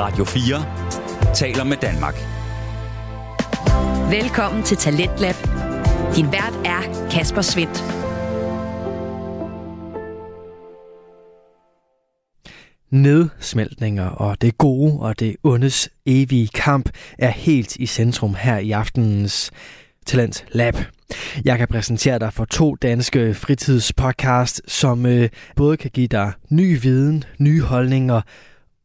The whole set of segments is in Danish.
Radio 4 taler med Danmark. Velkommen til Talentlab. Din vært er Kasper Svendt. Nedsmeltninger og det gode og det ondes evige kamp er helt i centrum her i aftenens Talent Lab. Jeg kan præsentere dig for to danske fritidspodcast, som øh, både kan give dig ny viden, nye holdninger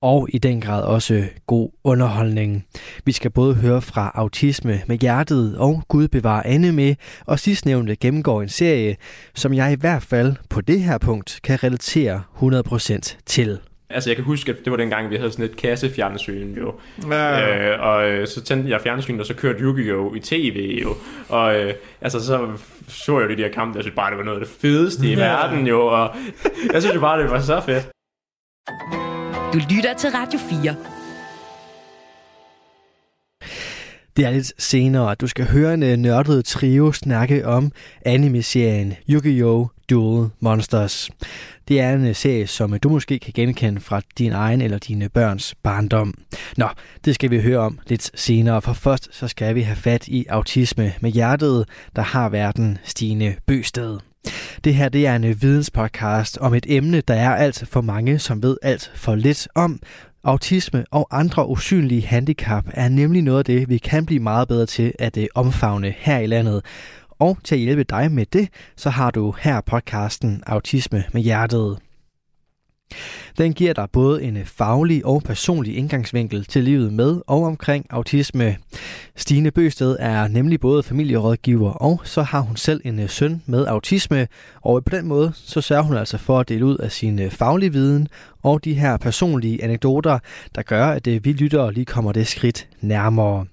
og i den grad også god underholdning. Vi skal både høre fra Autisme med hjertet og Gud bevare Anne med, og sidstnævnte gennemgår en serie, som jeg i hvert fald på det her punkt kan relatere 100% til. Altså jeg kan huske, at det var dengang, vi havde sådan et kassefjernsyn jo. Ja. Øh, og øh, så tændte jeg fjernsynet, og så kørte Yu-Gi-Oh! i tv jo. Og øh, altså så så jeg jo de der kampe, jeg synes bare, det var noget af det fedeste i ja. verden jo. Og jeg synes jo bare, det var så fedt. Du lytter til Radio 4. Det er lidt senere, at du skal høre en øh, nørdet trio snakke om anime-serien Yu-Gi-Oh! Duel Monsters. Det er en øh, serie, som øh, du måske kan genkende fra din egen eller dine børns barndom. Nå, det skal vi høre om lidt senere, for først så skal vi have fat i autisme med hjertet, der har verden Stine Bøsted. Det her det er en øh, videnspodcast om et emne, der er alt for mange, som ved alt for lidt om. Autisme og andre usynlige handicap er nemlig noget af det, vi kan blive meget bedre til at øh, omfavne her i landet. Og til at hjælpe dig med det, så har du her podcasten Autisme med Hjertet. Den giver dig både en øh, faglig og personlig indgangsvinkel til livet med og omkring autisme. Stine Bøsted er nemlig både familierådgiver, og så har hun selv en øh, søn med autisme, og på den måde så sørger hun altså for at dele ud af sin øh, faglige viden og de her personlige anekdoter, der gør, at vi lyttere lige kommer det skridt nærmere.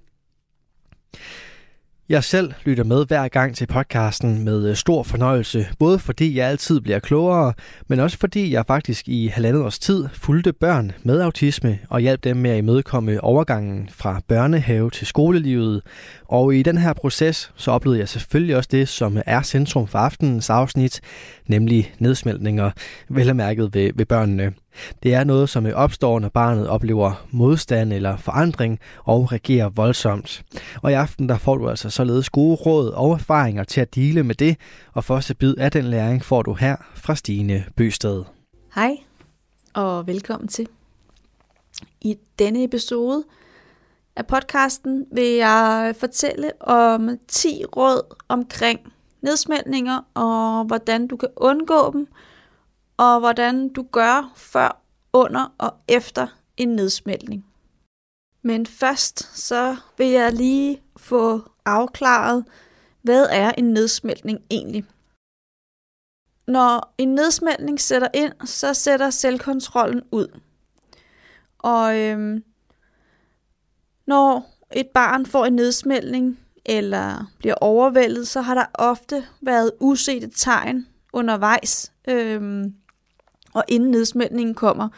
Jeg selv lytter med hver gang til podcasten med øh, stor fornøjelse, både fordi jeg altid bliver klogere, men også fordi jeg faktisk i halvandet års tid fulgte børn med autisme og hjalp dem med at imødekomme overgangen fra børnehave til skolelivet. Og i den her proces, så oplevede jeg selvfølgelig også det, som er centrum for aftenens afsnit, nemlig nedsmeltninger, velmærket ved, ved børnene. Det er noget, som opstår, når barnet oplever modstand eller forandring og reagerer voldsomt. Og i aften der får du altså således gode råd og erfaringer til at dele med det, og første bid af den læring får du her fra Stine Bøsted. Hej, og velkommen til. I denne episode af podcasten vil jeg fortælle om 10 råd omkring nedsmeltninger og hvordan du kan undgå dem, og hvordan du gør før, under og efter en nedsmeltning. Men først så vil jeg lige få afklaret, hvad er en nedsmeltning egentlig? Når en nedsmeltning sætter ind, så sætter selvkontrollen ud. Og øhm, når et barn får en nedsmeltning eller bliver overvældet, så har der ofte været usete tegn undervejs. Øhm, og inden nedsmeltningen kommer.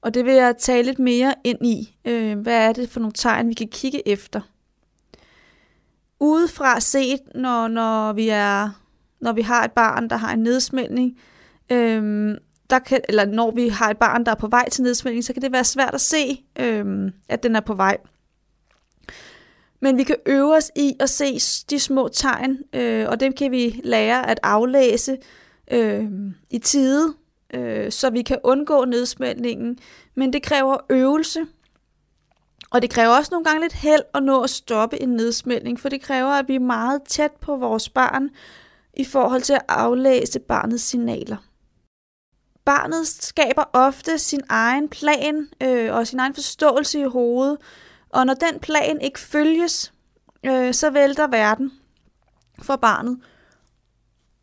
Og det vil jeg tale lidt mere ind i. Øh, hvad er det for nogle tegn, vi kan kigge efter? Udefra set, når, når, vi er, når vi har et barn, der har en nedsmeltning, øh, der kan, eller når vi har et barn, der er på vej til nedsmeltning, så kan det være svært at se, øh, at den er på vej. Men vi kan øve os i at se de små tegn, øh, og dem kan vi lære at aflæse øh, i tide, øh, så vi kan undgå nedsmeltningen. Men det kræver øvelse, og det kræver også nogle gange lidt held at nå at stoppe en nedsmeltning, for det kræver, at vi er meget tæt på vores barn i forhold til at aflæse barnets signaler. Barnet skaber ofte sin egen plan øh, og sin egen forståelse i hovedet, og når den plan ikke følges, øh, så vælter verden for barnet.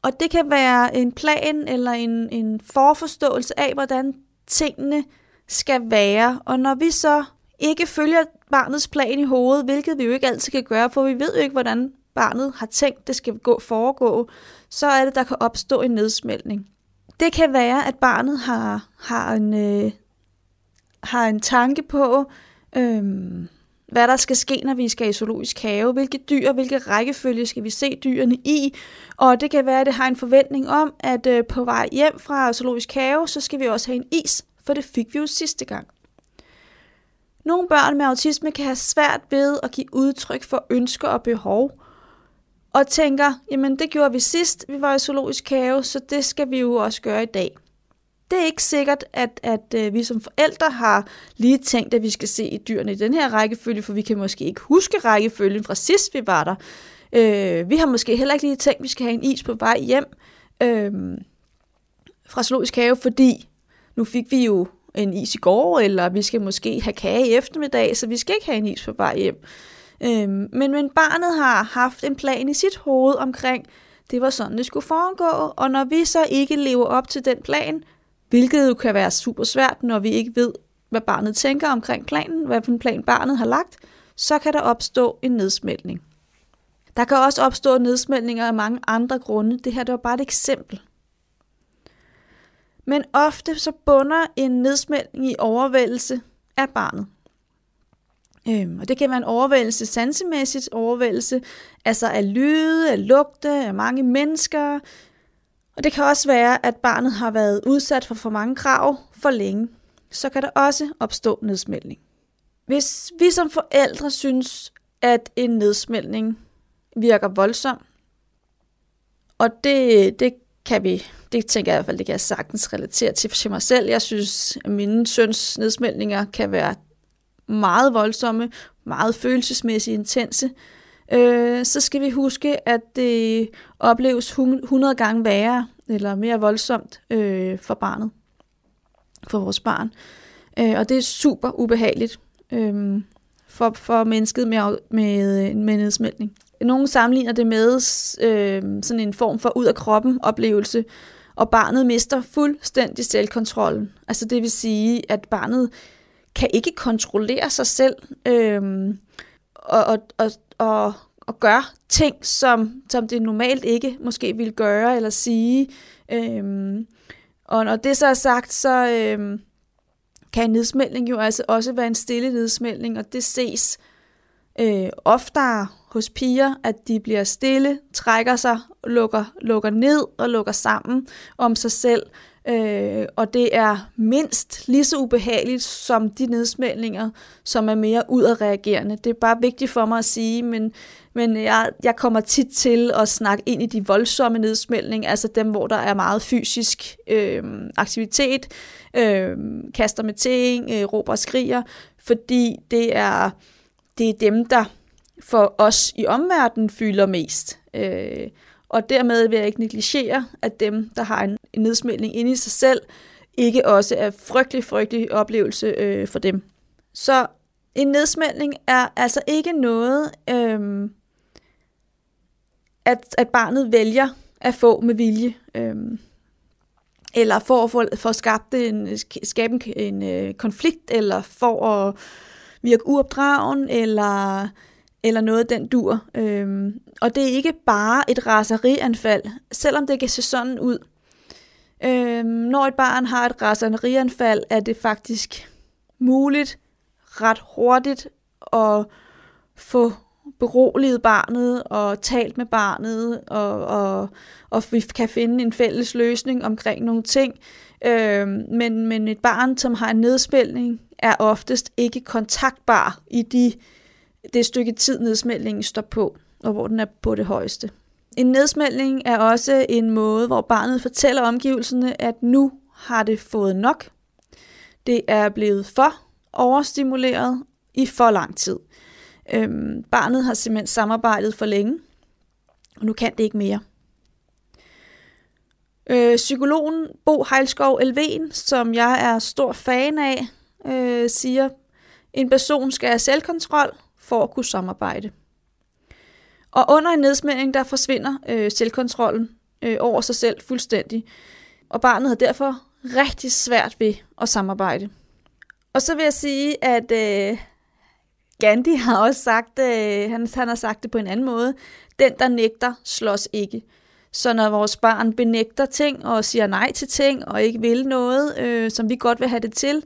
Og det kan være en plan eller en, en forforståelse af, hvordan tingene skal være. Og når vi så ikke følger barnets plan i hovedet, hvilket vi jo ikke altid kan gøre, for vi ved jo ikke, hvordan barnet har tænkt, det skal gå foregå, så er det, der kan opstå en nedsmeltning. Det kan være, at barnet har, har, en, øh, har en tanke på, øh, hvad der skal ske, når vi skal i zoologisk have, hvilke dyr, hvilke rækkefølge skal vi se dyrene i, og det kan være, at det har en forventning om, at øh, på vej hjem fra zoologisk have, så skal vi også have en is, for det fik vi jo sidste gang. Nogle børn med autisme kan have svært ved at give udtryk for ønsker og behov, og tænker, jamen det gjorde vi sidst, vi var i zoologisk have, så det skal vi jo også gøre i dag. Det er ikke sikkert, at, at, at vi som forældre har lige tænkt, at vi skal se dyrene i den her rækkefølge, for vi kan måske ikke huske rækkefølgen fra sidst, vi var der. Øh, vi har måske heller ikke lige tænkt, at vi skal have en is på vej hjem øh, fra zoologisk have, fordi nu fik vi jo en is i går, eller vi skal måske have kage i eftermiddag, så vi skal ikke have en is på vej hjem. Øh, men, men barnet har haft en plan i sit hoved omkring, det var sådan, det skulle foregå, og når vi så ikke lever op til den plan, hvilket jo kan være super svært, når vi ikke ved, hvad barnet tænker omkring planen, hvad for en plan barnet har lagt, så kan der opstå en nedsmeltning. Der kan også opstå nedsmeltninger af mange andre grunde. Det her det var bare et eksempel. Men ofte så bunder en nedsmeltning i overvældelse af barnet. Øhm, og det kan være en overvældelse, sansemæssigt overvældelse, altså af lyde, af lugte, af mange mennesker. Og det kan også være, at barnet har været udsat for for mange krav for længe. Så kan der også opstå nedsmeltning. Hvis vi som forældre synes, at en nedsmeltning virker voldsom, og det, det kan vi, det tænker jeg i hvert fald, det kan jeg sagtens relatere til for mig selv. Jeg synes, at mine søns nedsmeltninger kan være meget voldsomme, meget følelsesmæssigt intense, øh, så skal vi huske, at det opleves 100 gange værre eller mere voldsomt øh, for barnet, for vores barn. Øh, og det er super ubehageligt øh, for, for mennesket med, med, med nedsmeltning. Nogle sammenligner det med øh, sådan en form for ud af kroppen oplevelse, og barnet mister fuldstændig selvkontrollen. Altså det vil sige, at barnet kan ikke kontrollere sig selv øh, og, og, og, og, og gøre ting, som, som det normalt ikke måske ville gøre eller sige. Øhm, og når det så er sagt, så øhm, kan en nedsmeltning jo altså også være en stille nedsmeltning, og det ses øh, oftere hos piger, at de bliver stille, trækker sig, lukker, lukker ned og lukker sammen om sig selv. Øh, og det er mindst lige så ubehageligt som de nedsmeltninger, som er mere udadreagerende. Det er bare vigtigt for mig at sige, men, men jeg, jeg kommer tit til at snakke ind i de voldsomme nedsmeltninger, altså dem, hvor der er meget fysisk øh, aktivitet, øh, kaster med ting, øh, råber og skriger, fordi det er, det er dem, der for os i omverdenen fylder mest. Øh, og dermed vil jeg ikke negligere, at dem, der har en, en nedsmeltning inde i sig selv, ikke også er frygtelig, frygtelig oplevelse øh, for dem. Så en nedsmeltning er altså ikke noget, øh, at, at barnet vælger at få med vilje. Øh, eller for at få for at skabe en, skabe en, en øh, konflikt, eller for at virke uopdragen, eller eller noget den dur. Øhm, og det er ikke bare et raserianfald, selvom det kan se sådan ud. Øhm, når et barn har et raserianfald, er det faktisk muligt ret hurtigt at få beroliget barnet og talt med barnet, og, og, og vi kan finde en fælles løsning omkring nogle ting. Øhm, men, men et barn, som har en nedspilning, er oftest ikke kontaktbar i de det stykke tid, nedsmeltningen står på, og hvor den er på det højeste. En nedsmeltning er også en måde, hvor barnet fortæller omgivelserne, at nu har det fået nok. Det er blevet for overstimuleret i for lang tid. Øhm, barnet har simpelthen samarbejdet for længe, og nu kan det ikke mere. Øh, psykologen Bo Heilskov Elven, som jeg er stor fan af, øh, siger, en person skal have selvkontrol, for at kunne samarbejde. Og under en nedsmældning, der forsvinder øh, selvkontrollen øh, over sig selv fuldstændig, og barnet har derfor rigtig svært ved at samarbejde. Og så vil jeg sige, at øh, Gandhi har også sagt, øh, han, han har sagt det på en anden måde, den der nægter, slås ikke. Så når vores barn benægter ting og siger nej til ting og ikke vil noget, øh, som vi godt vil have det til,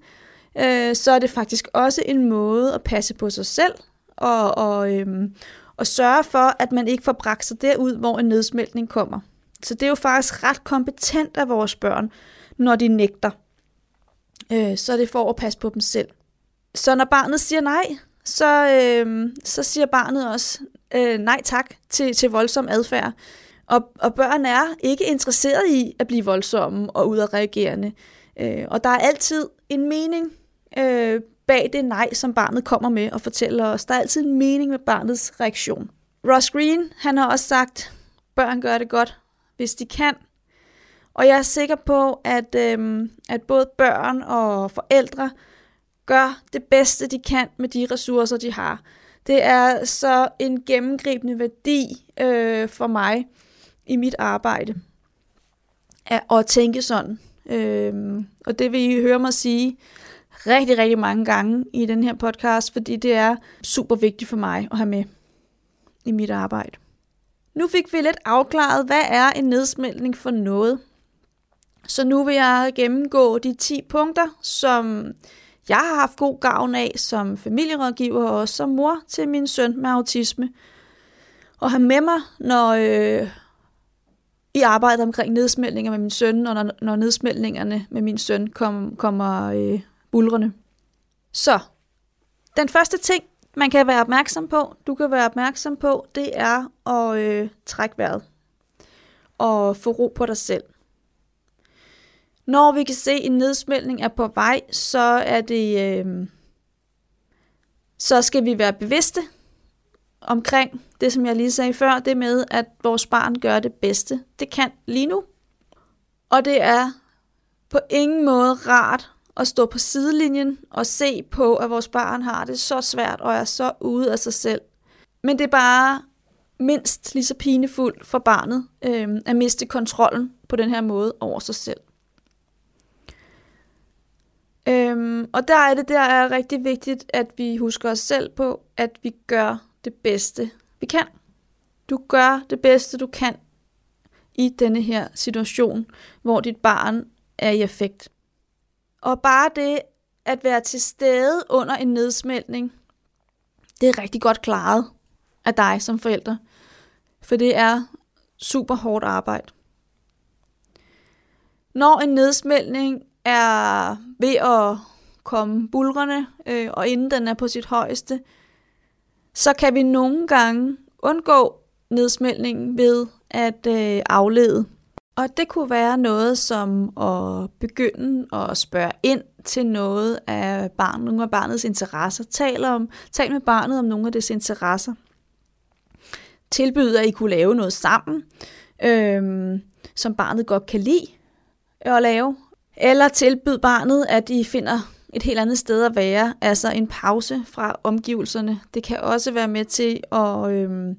øh, så er det faktisk også en måde at passe på sig selv og, og, øhm, og sørge for, at man ikke får bragt sig derud, hvor en nedsmeltning kommer. Så det er jo faktisk ret kompetent af vores børn, når de nægter. Øh, så er det for at passe på dem selv. Så når barnet siger nej, så, øh, så siger barnet også øh, nej tak til, til voldsom adfærd. Og, og børn er ikke interesseret i at blive voldsomme og udadreagerende. Øh, og der er altid en mening øh, bag det nej, som barnet kommer med og fortæller os. Der er altid en mening med barnets reaktion. Ross Green, han har også sagt, børn gør det godt, hvis de kan. Og jeg er sikker på, at, øhm, at både børn og forældre gør det bedste, de kan med de ressourcer, de har. Det er så en gennemgribende værdi øh, for mig i mit arbejde at, at tænke sådan. Øhm, og det vil I høre mig sige rigtig, rigtig mange gange i den her podcast, fordi det er super vigtigt for mig at have med i mit arbejde. Nu fik vi lidt afklaret, hvad er en nedsmeltning for noget. Så nu vil jeg gennemgå de 10 punkter, som jeg har haft god gavn af som familierådgiver og som mor til min søn med autisme. Og have med mig, når øh, i arbejdet omkring nedsmeltninger med min søn, og når, når nedsmeltningerne med min søn kom, kommer øh, bulrende. Så, den første ting, man kan være opmærksom på, du kan være opmærksom på, det er at øh, trække vejret og få ro på dig selv. Når vi kan se, at en nedsmeltning er på vej, så er det, øh, så skal vi være bevidste omkring det, som jeg lige sagde før, det med, at vores barn gør det bedste, det kan lige nu. Og det er på ingen måde rart at stå på sidelinjen og se på, at vores barn har det så svært og er så ude af sig selv. Men det er bare mindst lige så pinefuldt for barnet øh, at miste kontrollen på den her måde over sig selv. Øhm, og der er det der er rigtig vigtigt, at vi husker os selv på, at vi gør det bedste, vi kan. Du gør det bedste, du kan i denne her situation, hvor dit barn er i effekt. Og bare det at være til stede under en nedsmeltning, det er rigtig godt klaret af dig som forælder. For det er super hårdt arbejde. Når en nedsmeltning er ved at komme bulrende, øh, og inden den er på sit højeste, så kan vi nogle gange undgå nedsmeltningen ved at øh, aflede. Og det kunne være noget som at begynde at spørge ind til noget af barnet, nogle af barnets interesser. Tal, om, tal med barnet om nogle af dets interesser. Tilbyder, at I kunne lave noget sammen, øhm, som barnet godt kan lide at lave. Eller tilbyd barnet, at I finder et helt andet sted at være, altså en pause fra omgivelserne. Det kan også være med til at, øhm,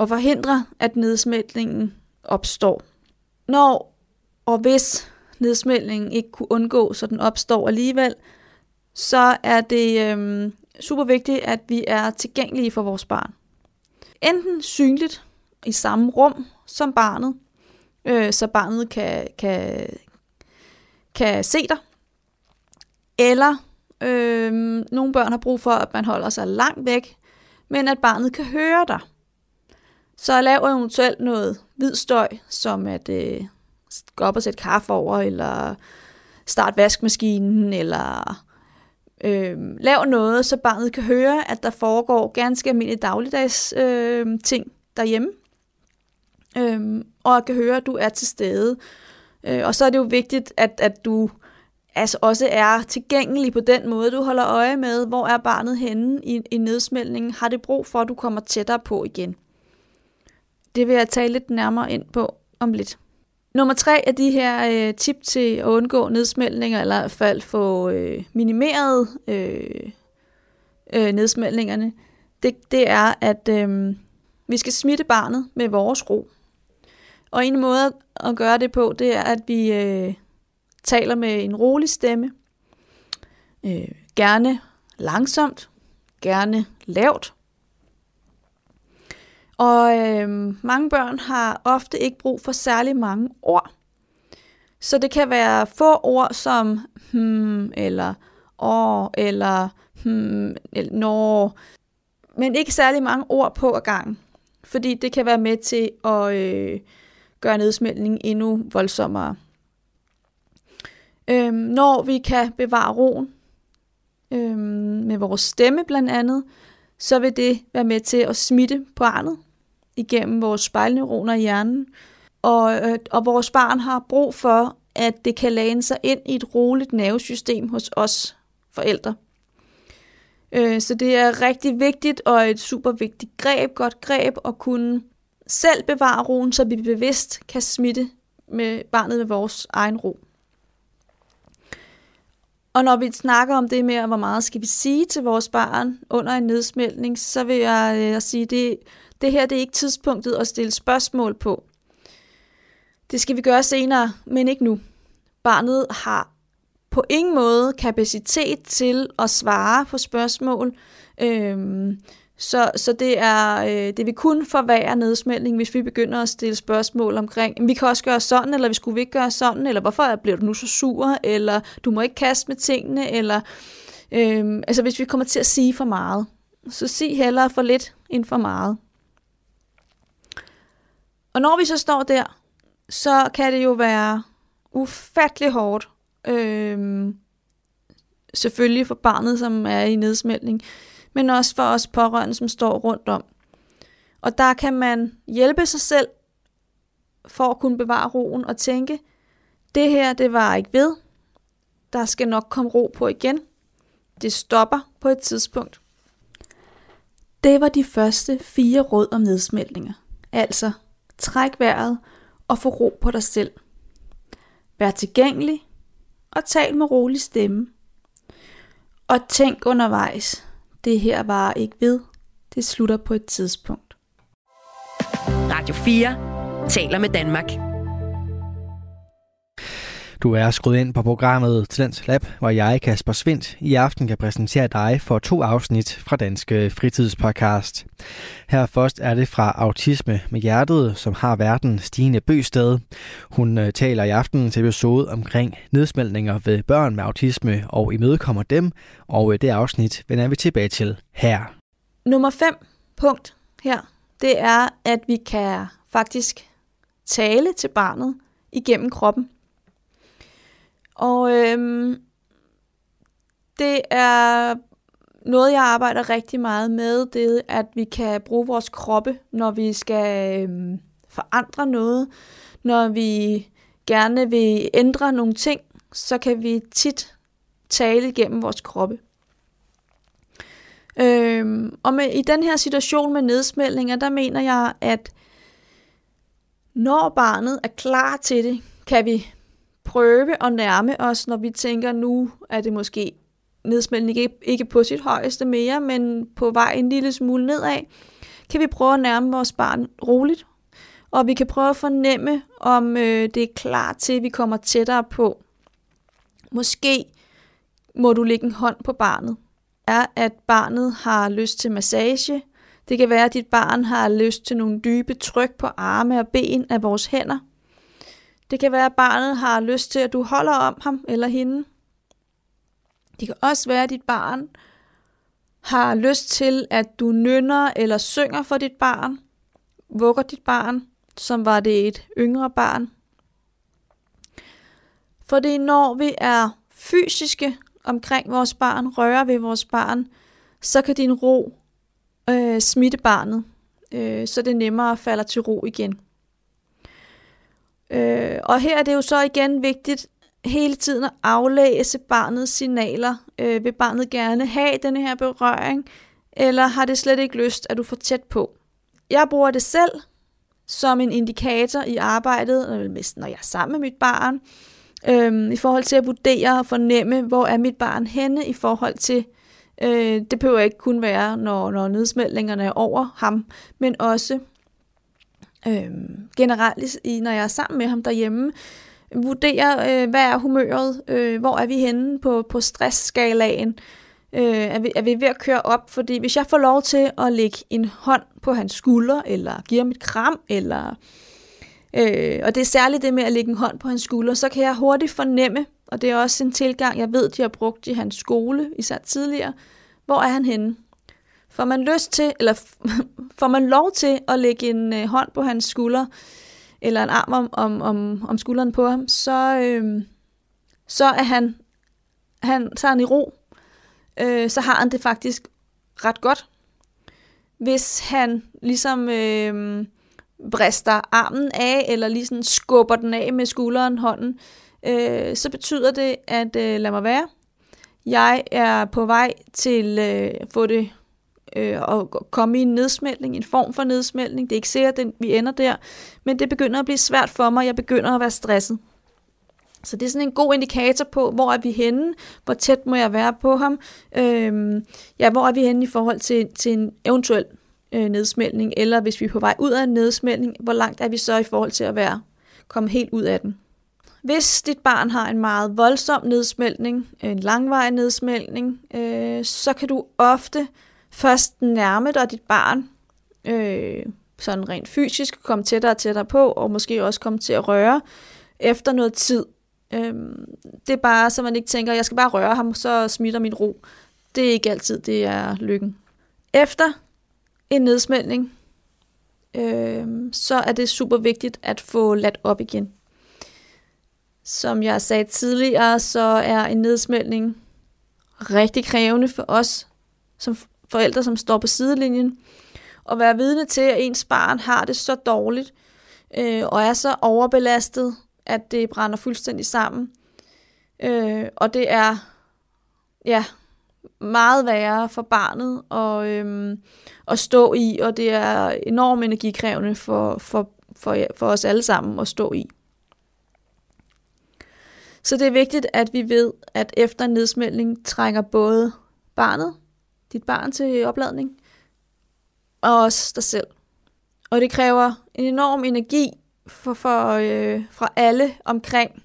at forhindre, at nedsmeltningen opstår. Når og hvis nedsmeltningen ikke kunne undgå, så den opstår alligevel, så er det øhm, super vigtigt, at vi er tilgængelige for vores barn. Enten synligt i samme rum som barnet, øh, så barnet kan, kan, kan se dig. Eller øh, nogle børn har brug for, at man holder sig langt væk, men at barnet kan høre dig. Så lav eventuelt noget hvid støj, som at øh, gå op og sætte kaffe over, eller start vaskemaskinen, eller øh, lav noget, så barnet kan høre, at der foregår ganske almindelige dagligdags øh, ting derhjemme. Øh, og kan høre, at du er til stede. Øh, og så er det jo vigtigt, at, at du altså også er tilgængelig på den måde. Du holder øje med, hvor er barnet henne i, i nedsmeltningen. Har det brug for, at du kommer tættere på igen? Det vil jeg tale lidt nærmere ind på om lidt. Nummer tre er de her øh, tip til at undgå nedsmeltninger, eller i hvert fald få øh, minimeret øh, øh, nedsmeltningerne, det, det er, at øh, vi skal smitte barnet med vores ro. Og en måde at gøre det på, det er, at vi øh, taler med en rolig stemme. Øh, gerne langsomt, gerne lavt. Og øh, mange børn har ofte ikke brug for særlig mange ord. Så det kan være få ord som hmm, eller åh, eller hmm, eller når, men ikke særlig mange ord på ad gangen. Fordi det kan være med til at øh, gøre nedsmeltningen endnu voldsommere. Øhm, når vi kan bevare roen, øhm, med vores stemme blandt andet, så vil det være med til at smitte barnet igennem vores spejlneuroner i hjernen. Og, øh, og vores barn har brug for, at det kan læne sig ind i et roligt nervesystem hos os forældre. Øh, så det er rigtig vigtigt og et super vigtigt greb, godt greb at kunne selv bevare roen, så vi bevidst kan smitte med barnet med vores egen ro. Og når vi snakker om det med, hvor meget skal vi sige til vores barn under en nedsmeltning, så vil jeg øh, sige, at det, det her det er ikke tidspunktet at stille spørgsmål på. Det skal vi gøre senere, men ikke nu. Barnet har på ingen måde kapacitet til at svare på spørgsmål. Øhm, så, så det, er, øh, det vil kun forværre nedsmeltning, hvis vi begynder at stille spørgsmål omkring, vi kan også gøre sådan, eller vi skulle vi ikke gøre sådan, eller hvorfor bliver du nu så sur, eller du må ikke kaste med tingene, eller øh, altså hvis vi kommer til at sige for meget, så sig hellere for lidt end for meget. Og når vi så står der, så kan det jo være ufattelig hårdt, øh, selvfølgelig for barnet, som er i nedsmeltning, men også for os pårørende, som står rundt om. Og der kan man hjælpe sig selv for at kunne bevare roen og tænke, det her, det var ikke ved. Der skal nok komme ro på igen. Det stopper på et tidspunkt. Det var de første fire råd om nedsmeltninger. Altså, træk vejret og få ro på dig selv. Vær tilgængelig og tal med rolig stemme. Og tænk undervejs, det her var ikke ved. Det slutter på et tidspunkt. Radio 4 taler med Danmark. Du er skruet ind på programmet Talents Lab, hvor jeg, Kasper Svindt, i aften kan præsentere dig for to afsnit fra Danske Fritidspodcast. Her først er det fra Autisme med Hjertet, som har verden Stine Bøsted. Hun øh, taler i aften til episode omkring nedsmeltninger ved børn med autisme og imødekommer dem, og øh, det afsnit vender vi tilbage til her. Nummer 5 punkt her, det er, at vi kan faktisk tale til barnet igennem kroppen. Og øhm, det er noget, jeg arbejder rigtig meget med, det er, at vi kan bruge vores kroppe, når vi skal øhm, forandre noget, når vi gerne vil ændre nogle ting, så kan vi tit tale igennem vores kroppe. Øhm, og med, i den her situation med nedsmeltninger, der mener jeg, at når barnet er klar til det, kan vi prøve at nærme os, når vi tænker, nu er det måske nedsmeltning ikke, ikke på sit højeste mere, men på vej en lille smule nedad, kan vi prøve at nærme vores barn roligt, og vi kan prøve at fornemme, om øh, det er klar til, at vi kommer tættere på. Måske må du lægge en hånd på barnet. Er, at barnet har lyst til massage. Det kan være, at dit barn har lyst til nogle dybe tryk på arme og ben af vores hænder. Det kan være, at barnet har lyst til, at du holder om ham eller hende. Det kan også være, at dit barn har lyst til, at du nynner eller synger for dit barn, vugger dit barn, som var det et yngre barn. For det er når vi er fysiske omkring vores barn, rører ved vores barn, så kan din ro øh, smitte barnet, øh, så det nemmere falder til ro igen. Og her er det jo så igen vigtigt hele tiden at aflæse barnets signaler. Øh, vil barnet gerne have den her berøring, eller har det slet ikke lyst, at du får tæt på? Jeg bruger det selv som en indikator i arbejdet, når jeg er sammen med mit barn, øh, i forhold til at vurdere og fornemme, hvor er mit barn henne i forhold til, øh, det behøver ikke kun være, når, når nedsmældningerne er over ham, men også øh, generelt, i, når jeg er sammen med ham derhjemme, vurdere, øh, hvad er humøret, øh, hvor er vi henne på, på stressskalaen, øh, er, vi, er vi ved at køre op, fordi hvis jeg får lov til at lægge en hånd på hans skulder, eller give ham et kram, eller øh, og det er særligt det med at lægge en hånd på hans skulder, så kan jeg hurtigt fornemme, og det er også en tilgang, jeg ved, de har brugt i hans skole, især tidligere, hvor er han henne? Får man lyst til, eller får man lov til at lægge en øh, hånd på hans skulder, eller en arm om, om, om, om skulderen på ham, så, øh, så er han, han, så er han i ro. øh, så har han det faktisk ret godt. Hvis han ligesom øh, brister armen af, eller ligesom skubber den af med skulderen, hånden, øh, så betyder det, at øh, lad mig være. Jeg er på vej til øh, at få det øh, og komme i en nedsmeltning, en form for nedsmeltning. Det er ikke sikkert, at vi ender der, men det begynder at blive svært for mig. Jeg begynder at være stresset. Så det er sådan en god indikator på, hvor er vi henne, hvor tæt må jeg være på ham, øh, ja, hvor er vi henne i forhold til, til en eventuel øh, nedsmeltning, eller hvis vi er på vej ud af en nedsmeltning, hvor langt er vi så i forhold til at være komme helt ud af den. Hvis dit barn har en meget voldsom nedsmeltning, en langvarig nedsmeltning, øh, så kan du ofte først nærme dig dit barn, øh, sådan rent fysisk, komme tættere og tættere på, og måske også komme til at røre efter noget tid. Øh, det er bare, så man ikke tænker, jeg skal bare røre ham, så smitter min ro. Det er ikke altid, det er lykken. Efter en nedsmeltning, øh, så er det super vigtigt at få ladt op igen. Som jeg sagde tidligere, så er en nedsmeltning rigtig krævende for os som forældre, som står på sidelinjen, og være vidne til, at ens barn har det så dårligt, øh, og er så overbelastet, at det brænder fuldstændig sammen. Øh, og det er ja, meget værre for barnet at, øh, at stå i, og det er enormt energikrævende for, for, for, for os alle sammen at stå i. Så det er vigtigt, at vi ved, at efter en nedsmeltning trænger både barnet, dit barn til opladning, og også dig selv. Og det kræver en enorm energi for, for, øh, fra alle omkring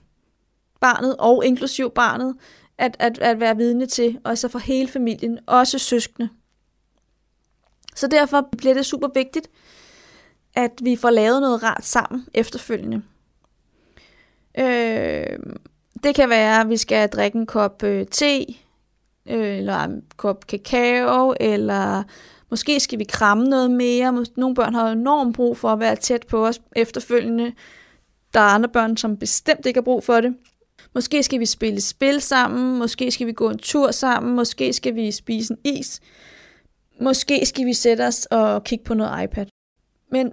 barnet, og inklusiv barnet, at, at, at være vidne til, og så for hele familien, også søskende. Så derfor bliver det super vigtigt, at vi får lavet noget rart sammen efterfølgende. Øh, det kan være, at vi skal drikke en kop øh, te, øh, eller en kop kakao, eller måske skal vi kramme noget mere. Nogle børn har enormt brug for at være tæt på os efterfølgende. Der er andre børn, som bestemt ikke har brug for det. Måske skal vi spille spil sammen, måske skal vi gå en tur sammen, måske skal vi spise en is, måske skal vi sætte os og kigge på noget iPad. Men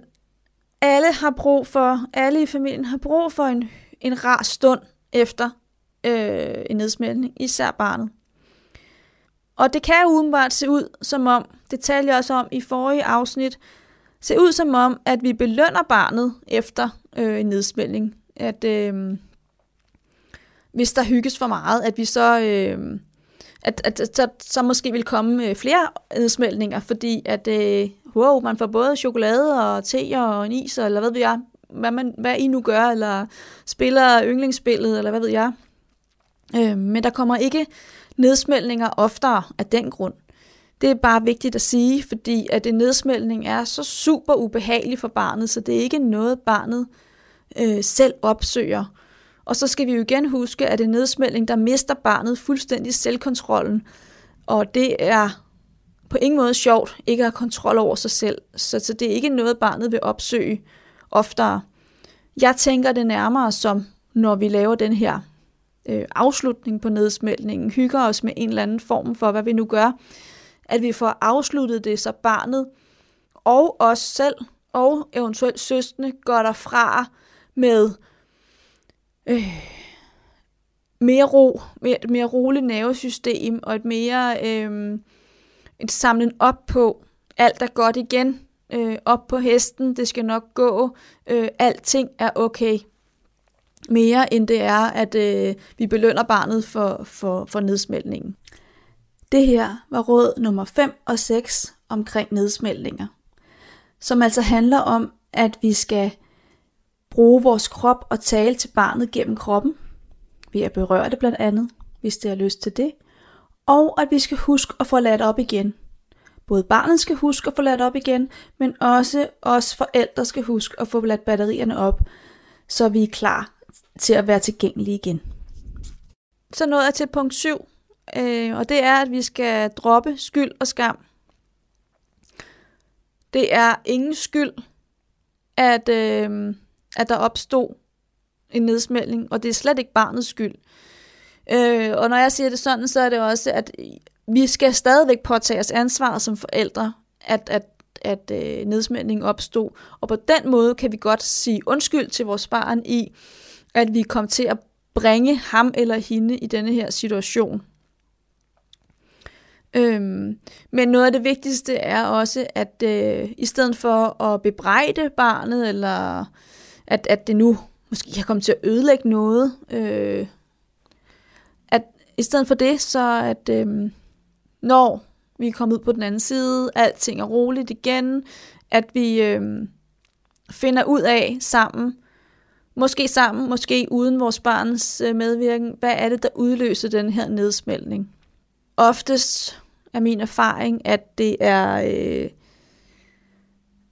alle har brug for, alle i familien har brug for en, en rar stund efter øh, en nedsmeltning, især barnet. Og det kan udenbart se ud som om, det talte jeg også om i forrige afsnit, se ud som om, at vi belønner barnet efter øh, en nedsmældning. At øh, hvis der hygges for meget, at vi så... Øh, at, at, at så, så måske vil komme øh, flere nedsmeltninger, fordi at, øh, wow, man får både chokolade og te og en is, eller hvad ved jeg, hvad, man, hvad I nu gør, eller spiller yndlingsspillet, eller hvad ved jeg. Øh, men der kommer ikke nedsmeltninger oftere af den grund. Det er bare vigtigt at sige, fordi at en nedsmeltning er så super ubehagelig for barnet, så det er ikke noget, barnet øh, selv opsøger. Og så skal vi jo igen huske, at en nedsmeltning, der mister barnet fuldstændig selvkontrollen, og det er på ingen måde sjovt ikke at have kontrol over sig selv. Så, så det er ikke noget, barnet vil opsøge oftere. Jeg tænker det nærmere som, når vi laver den her øh, afslutning på nedsmeltningen, hygger os med en eller anden form for, hvad vi nu gør, at vi får afsluttet det, så barnet og os selv og eventuelt søstene går derfra med øh, mere ro, mere, et mere roligt nervesystem og et mere øh, et samlen op på alt er godt igen, øh, op på hesten, det skal nok gå, øh, alting er okay mere end det er, at øh, vi belønner barnet for, for, for nedsmeltningen. Det her var råd nummer 5 og 6 omkring nedsmeltninger, som altså handler om, at vi skal bruge vores krop og tale til barnet gennem kroppen, ved at berøre det blandt andet, hvis det har lyst til det, og at vi skal huske at få ladt op igen. Både barnet skal huske at få ladt op igen, men også os forældre skal huske at få ladt batterierne op, så vi er klar til at være tilgængelig igen. Så nåede jeg til punkt 7, øh, og det er, at vi skal droppe skyld og skam. Det er ingen skyld, at, øh, at der opstod en nedsmældning, og det er slet ikke barnets skyld. Øh, og når jeg siger det sådan, så er det også, at vi skal stadigvæk påtage os ansvaret som forældre, at, at, at øh, nedsmætning opstod. Og på den måde kan vi godt sige undskyld til vores barn i, at vi kom til at bringe ham eller hende i denne her situation. Øhm, men noget af det vigtigste er også, at øh, i stedet for at bebrejde barnet, eller at, at det nu måske har kommet til at ødelægge noget, øh, at i stedet for det, så at øh, når vi er kommet ud på den anden side, alting er roligt igen, at vi øh, finder ud af sammen, måske sammen, måske uden vores barns øh, medvirken, hvad er det, der udløser den her nedsmeltning. Oftest er min erfaring, at det er øh,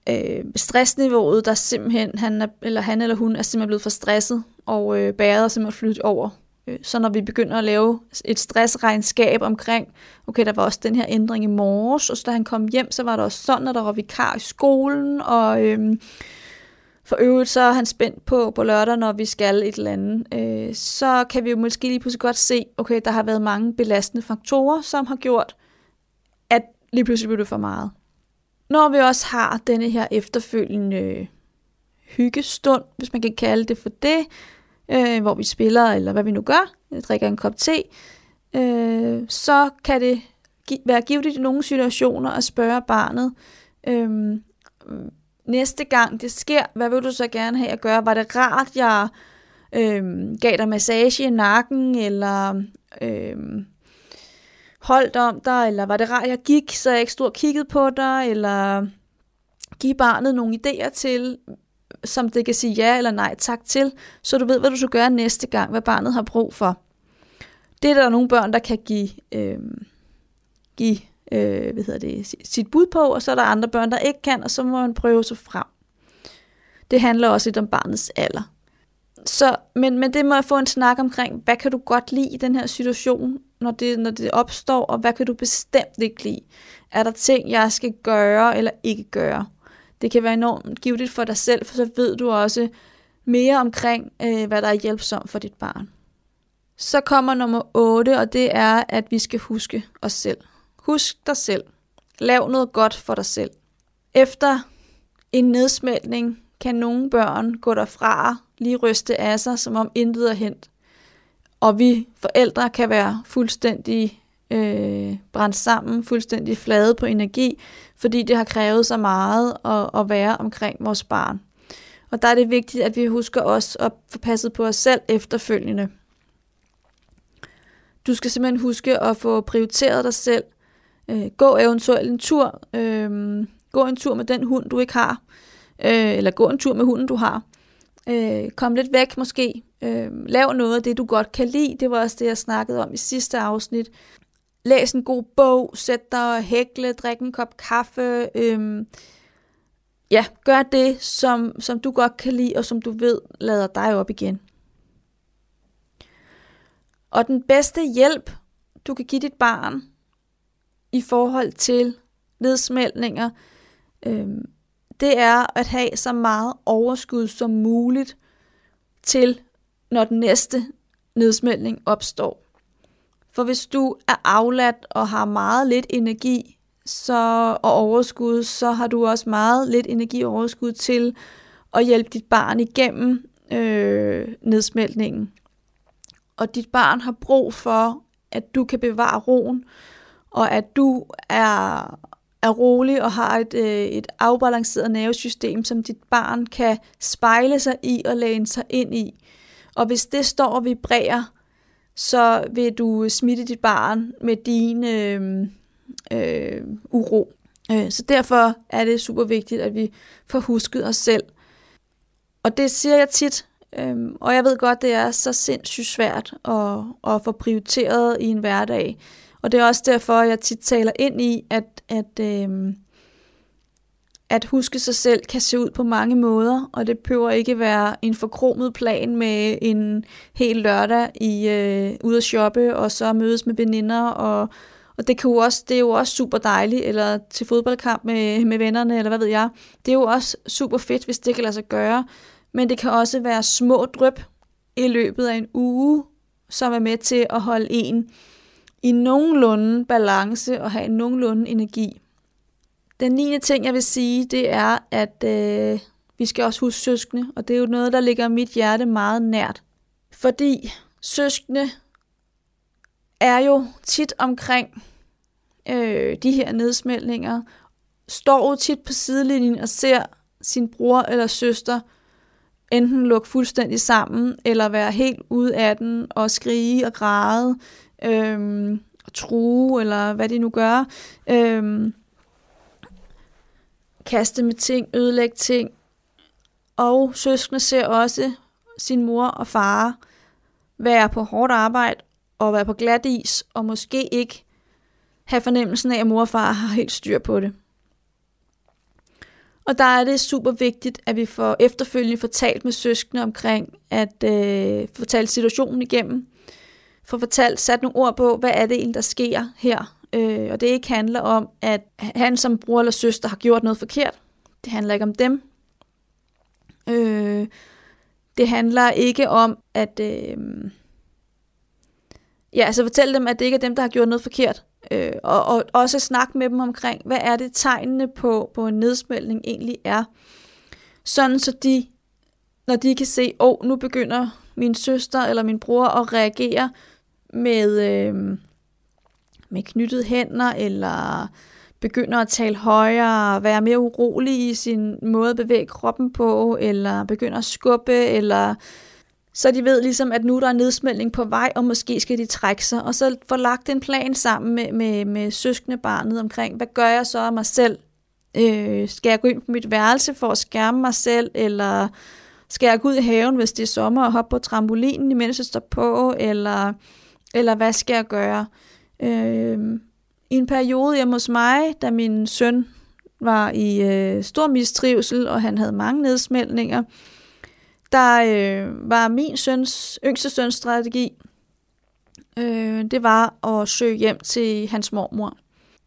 øh, stressniveauet, der simpelthen, han, er, eller han eller hun er simpelthen blevet for stresset, og øh, bæret er simpelthen flyttet over. Øh, så når vi begynder at lave et stressregnskab omkring, okay, der var også den her ændring i morges, og så da han kom hjem, så var der også sådan, at der var vikar i skolen, og øh, for øvrigt så er han spændt på på lørdag, når vi skal et eller andet. Øh, så kan vi jo måske lige pludselig godt se, okay, der har været mange belastende faktorer, som har gjort, at lige pludselig bliver det for meget. Når vi også har denne her efterfølgende øh, hyggestund, hvis man kan kalde det for det, øh, hvor vi spiller, eller hvad vi nu gør, drikker en kop te, øh, så kan det gi- være givet i nogle situationer at spørge barnet, øh, næste gang det sker, hvad vil du så gerne have at gøre? Var det rart, jeg øh, gav dig massage i nakken, eller øh, holdt om dig, eller var det rart, jeg gik, så jeg ikke stod og kiggede på dig, eller give barnet nogle idéer til, som det kan sige ja eller nej tak til, så du ved, hvad du skal gøre næste gang, hvad barnet har brug for. Det er der nogle børn, der kan give, øh, give øh, hvad hedder det, sit bud på, og så er der andre børn, der ikke kan, og så må man prøve sig frem. Det handler også lidt om barnets alder. Så, men, men det må jeg få en snak omkring, hvad kan du godt lide i den her situation, når det, når det opstår, og hvad kan du bestemt ikke lide? Er der ting, jeg skal gøre eller ikke gøre? Det kan være enormt givet for dig selv, for så ved du også mere omkring, øh, hvad der er hjælpsomt for dit barn. Så kommer nummer 8, og det er, at vi skal huske os selv. Husk dig selv. Lav noget godt for dig selv. Efter en nedsmeltning kan nogle børn gå derfra, lige ryste af sig, som om intet er hent. Og vi forældre kan være fuldstændig øh, brændt sammen, fuldstændig flade på energi, fordi det har krævet så meget at, at være omkring vores barn. Og der er det vigtigt, at vi husker os at få passet på os selv efterfølgende. Du skal simpelthen huske at få prioriteret dig selv. Øh, gå eventuelt en tur. Øh, gå en tur med den hund, du ikke har. Øh, eller gå en tur med hunden, du har. Øh, kom lidt væk måske. Øh, lav noget af det, du godt kan lide. Det var også det, jeg snakkede om i sidste afsnit. Læs en god bog, sæt dig og hækle, drik en kop kaffe. Øh, ja, gør det, som, som du godt kan lide, og som du ved lader dig op igen. Og den bedste hjælp, du kan give dit barn i forhold til nedsmeltninger, øh, det er at have så meget overskud som muligt til, når den næste nedsmeltning opstår. For hvis du er afladt og har meget lidt energi så, og overskud, så har du også meget lidt energi og overskud til at hjælpe dit barn igennem øh, nedsmeltningen. Og dit barn har brug for, at du kan bevare roen, og at du er er rolig og har et, øh, et afbalanceret nervesystem, som dit barn kan spejle sig i og læne sig ind i. Og hvis det står og vibrerer, så vil du smitte dit barn med din øh, øh, uro. Øh, så derfor er det super vigtigt, at vi får husket os selv. Og det siger jeg tit, øh, og jeg ved godt, det er så sindssygt svært at, at få prioriteret i en hverdag. Og det er også derfor, jeg tit taler ind i, at, at, øh, at huske sig selv kan se ud på mange måder, og det behøver ikke være en forkromet plan med en hel lørdag i øh, ude at shoppe, og så mødes med veninder, og, og det, kan jo også, det er jo også super dejligt, eller til fodboldkamp med, med vennerne, eller hvad ved jeg. Det er jo også super fedt, hvis det kan lade sig gøre, men det kan også være små drøb i løbet af en uge, som er med til at holde en i nogenlunde balance og have en nogenlunde energi. Den niende ting, jeg vil sige, det er, at øh, vi skal også huske søskende, og det er jo noget, der ligger mit hjerte meget nært. Fordi søskende er jo tit omkring øh, de her nedsmeltninger, står jo tit på sidelinjen og ser sin bror eller søster enten lukke fuldstændig sammen, eller være helt ude af den og skrige og græde, øhm, true, eller hvad de nu gør. Øhm, kaste med ting, ødelægge ting. Og søskende ser også sin mor og far være på hårdt arbejde og være på glat is, og måske ikke have fornemmelsen af, at mor og far har helt styr på det. Og der er det super vigtigt, at vi får efterfølgende fortalt med søskende omkring, at øh, fortælle situationen igennem, få fortalt, sat nogle ord på, hvad er det egentlig, der sker her. Øh, og det ikke handler om, at han som bror eller søster har gjort noget forkert. Det handler ikke om dem. Øh, det handler ikke om, at... Øh, ja, altså fortælle dem, at det ikke er dem, der har gjort noget forkert. Øh, og, og også snakke med dem omkring, hvad er det tegnene på, på en nedsmeltning egentlig er. Sådan så de, når de kan se, åh, oh, nu begynder min søster eller min bror at reagere med, øh, med knyttede hænder, eller begynder at tale højere, være mere urolig i sin måde at bevæge kroppen på, eller begynder at skubbe, eller så de ved ligesom, at nu der er nedsmeltning på vej, og måske skal de trække sig, og så få lagt en plan sammen med, med, med søskende barnet omkring, hvad gør jeg så af mig selv? Øh, skal jeg gå ind på mit værelse for at skærme mig selv, eller skal jeg gå ud i haven, hvis det er sommer, og hoppe på trampolinen, imens jeg står på, eller, eller hvad skal jeg gøre? Øh, I en periode hjemme hos mig, da min søn var i øh, stor mistrivsel, og han havde mange nedsmeltninger, der øh, var min søns, yngste søns strategi, øh, det var at søge hjem til hans mormor.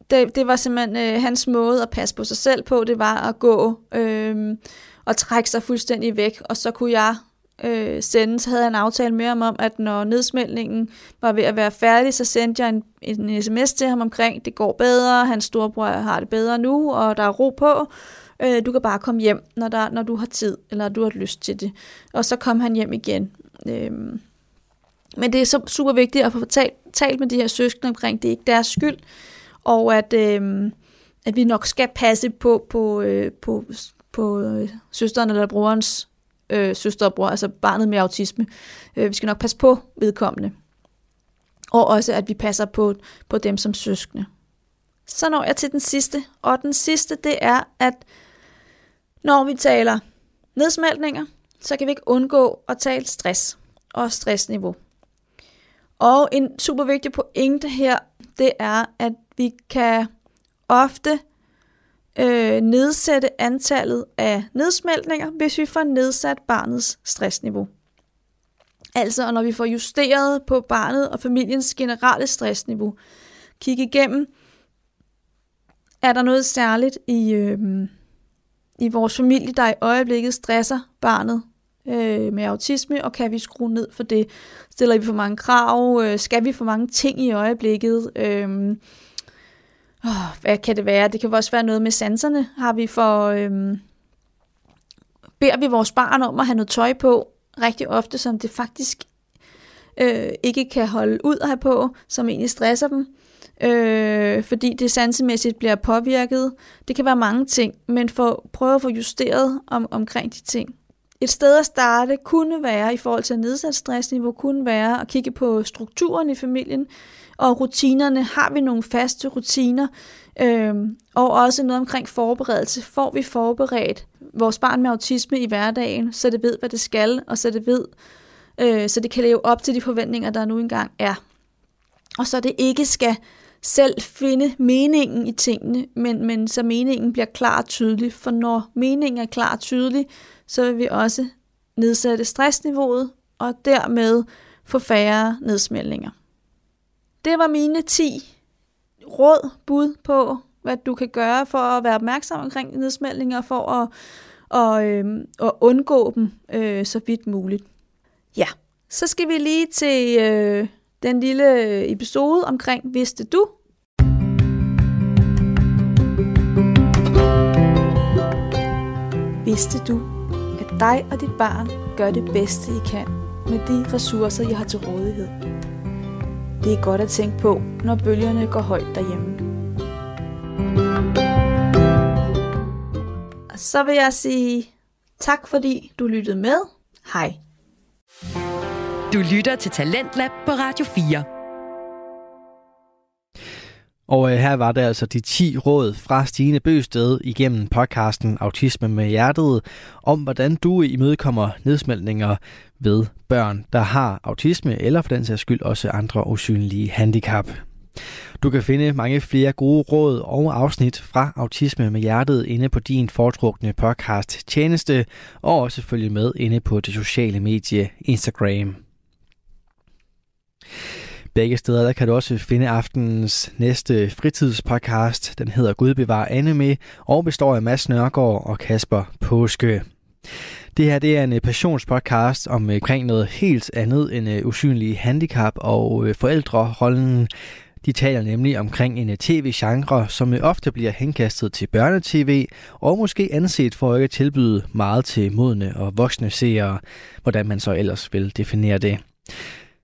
Det, det var simpelthen øh, hans måde at passe på sig selv på, det var at gå øh, og trække sig fuldstændig væk, og så kunne jeg øh, sende, så havde jeg en aftale med ham om, at når nedsmeltningen var ved at være færdig, så sendte jeg en, en sms til ham omkring, det går bedre, hans storebror har det bedre nu, og der er ro på, Øh, du kan bare komme hjem, når, der, når du har tid, eller du har lyst til det. Og så kom han hjem igen. Øh, men det er så super vigtigt at få talt, talt med de her søskende omkring, det er ikke deres skyld, og at, øh, at vi nok skal passe på, på, øh, på, på øh, søsteren eller brorens øh, søster og bror, altså barnet med autisme. Øh, vi skal nok passe på vedkommende. Og også, at vi passer på, på dem som søskende. Så når jeg til den sidste, og den sidste, det er, at når vi taler nedsmeltninger, så kan vi ikke undgå at tale stress og stressniveau. Og en super vigtig pointe her, det er, at vi kan ofte øh, nedsætte antallet af nedsmeltninger, hvis vi får nedsat barnets stressniveau. Altså når vi får justeret på barnet og familiens generelle stressniveau. Kig igennem, er der noget særligt i, øh, i vores familie, der i øjeblikket stresser barnet øh, med autisme, og kan vi skrue ned for det? Stiller vi for mange krav? Øh, skal vi for mange ting i øjeblikket? Øh, oh, hvad kan det være? Det kan også være noget med sanserne. Har vi for... øhm, beder vi vores barn om at have noget tøj på rigtig ofte, som det faktisk øh, ikke kan holde ud at have på, som egentlig stresser dem øh, fordi det sansemæssigt bliver påvirket. Det kan være mange ting, men for prøve at få justeret om, omkring de ting. Et sted at starte kunne være, i forhold til nedsat stressniveau, kunne være at kigge på strukturen i familien, og rutinerne. Har vi nogle faste rutiner? Øhm, og også noget omkring forberedelse. Får vi forberedt vores barn med autisme i hverdagen, så det ved, hvad det skal, og så det ved, øh, så det kan leve op til de forventninger, der nu engang er. Og så det ikke skal selv finde meningen i tingene, men, men så meningen bliver klar og tydelig. For når meningen er klar og tydelig, så vil vi også nedsætte stressniveauet, og dermed få færre nedsmeltninger. Det var mine 10 råd, bud på, hvad du kan gøre for at være opmærksom omkring nedsmeltninger, for at, og, øh, at undgå dem øh, så vidt muligt. Ja, så skal vi lige til øh, den lille episode omkring Vidste du? Vidste du, at dig og dit barn gør det bedste, I kan med de ressourcer, I har til rådighed? Det er godt at tænke på, når bølgerne går højt derhjemme. Og så vil jeg sige tak, fordi du lyttede med. Hej. Du lytter til Talentlab på Radio 4. Og øh, her var det altså de 10 råd fra Stine Bøsted igennem podcasten Autisme med Hjertet, om hvordan du imødekommer nedsmeltninger ved børn, der har autisme, eller for den sags skyld også andre usynlige handicap. Du kan finde mange flere gode råd og afsnit fra Autisme med Hjertet inde på din foretrukne podcast tjeneste, og også følge med inde på det sociale medie Instagram. Begge steder der kan du også finde aftenens næste fritidspodcast. Den hedder Gud bevar anime og består af Mads Nørgaard og Kasper Påske. Det her det er en øh, passionspodcast øh, omkring noget helt andet end øh, usynlige handicap og forældrerollen. De taler nemlig omkring en tv-genre, som ofte bliver henkastet til børnetv, og måske anset for at ikke tilbyde meget til modne og voksne seere, hvordan man så ellers vil definere det.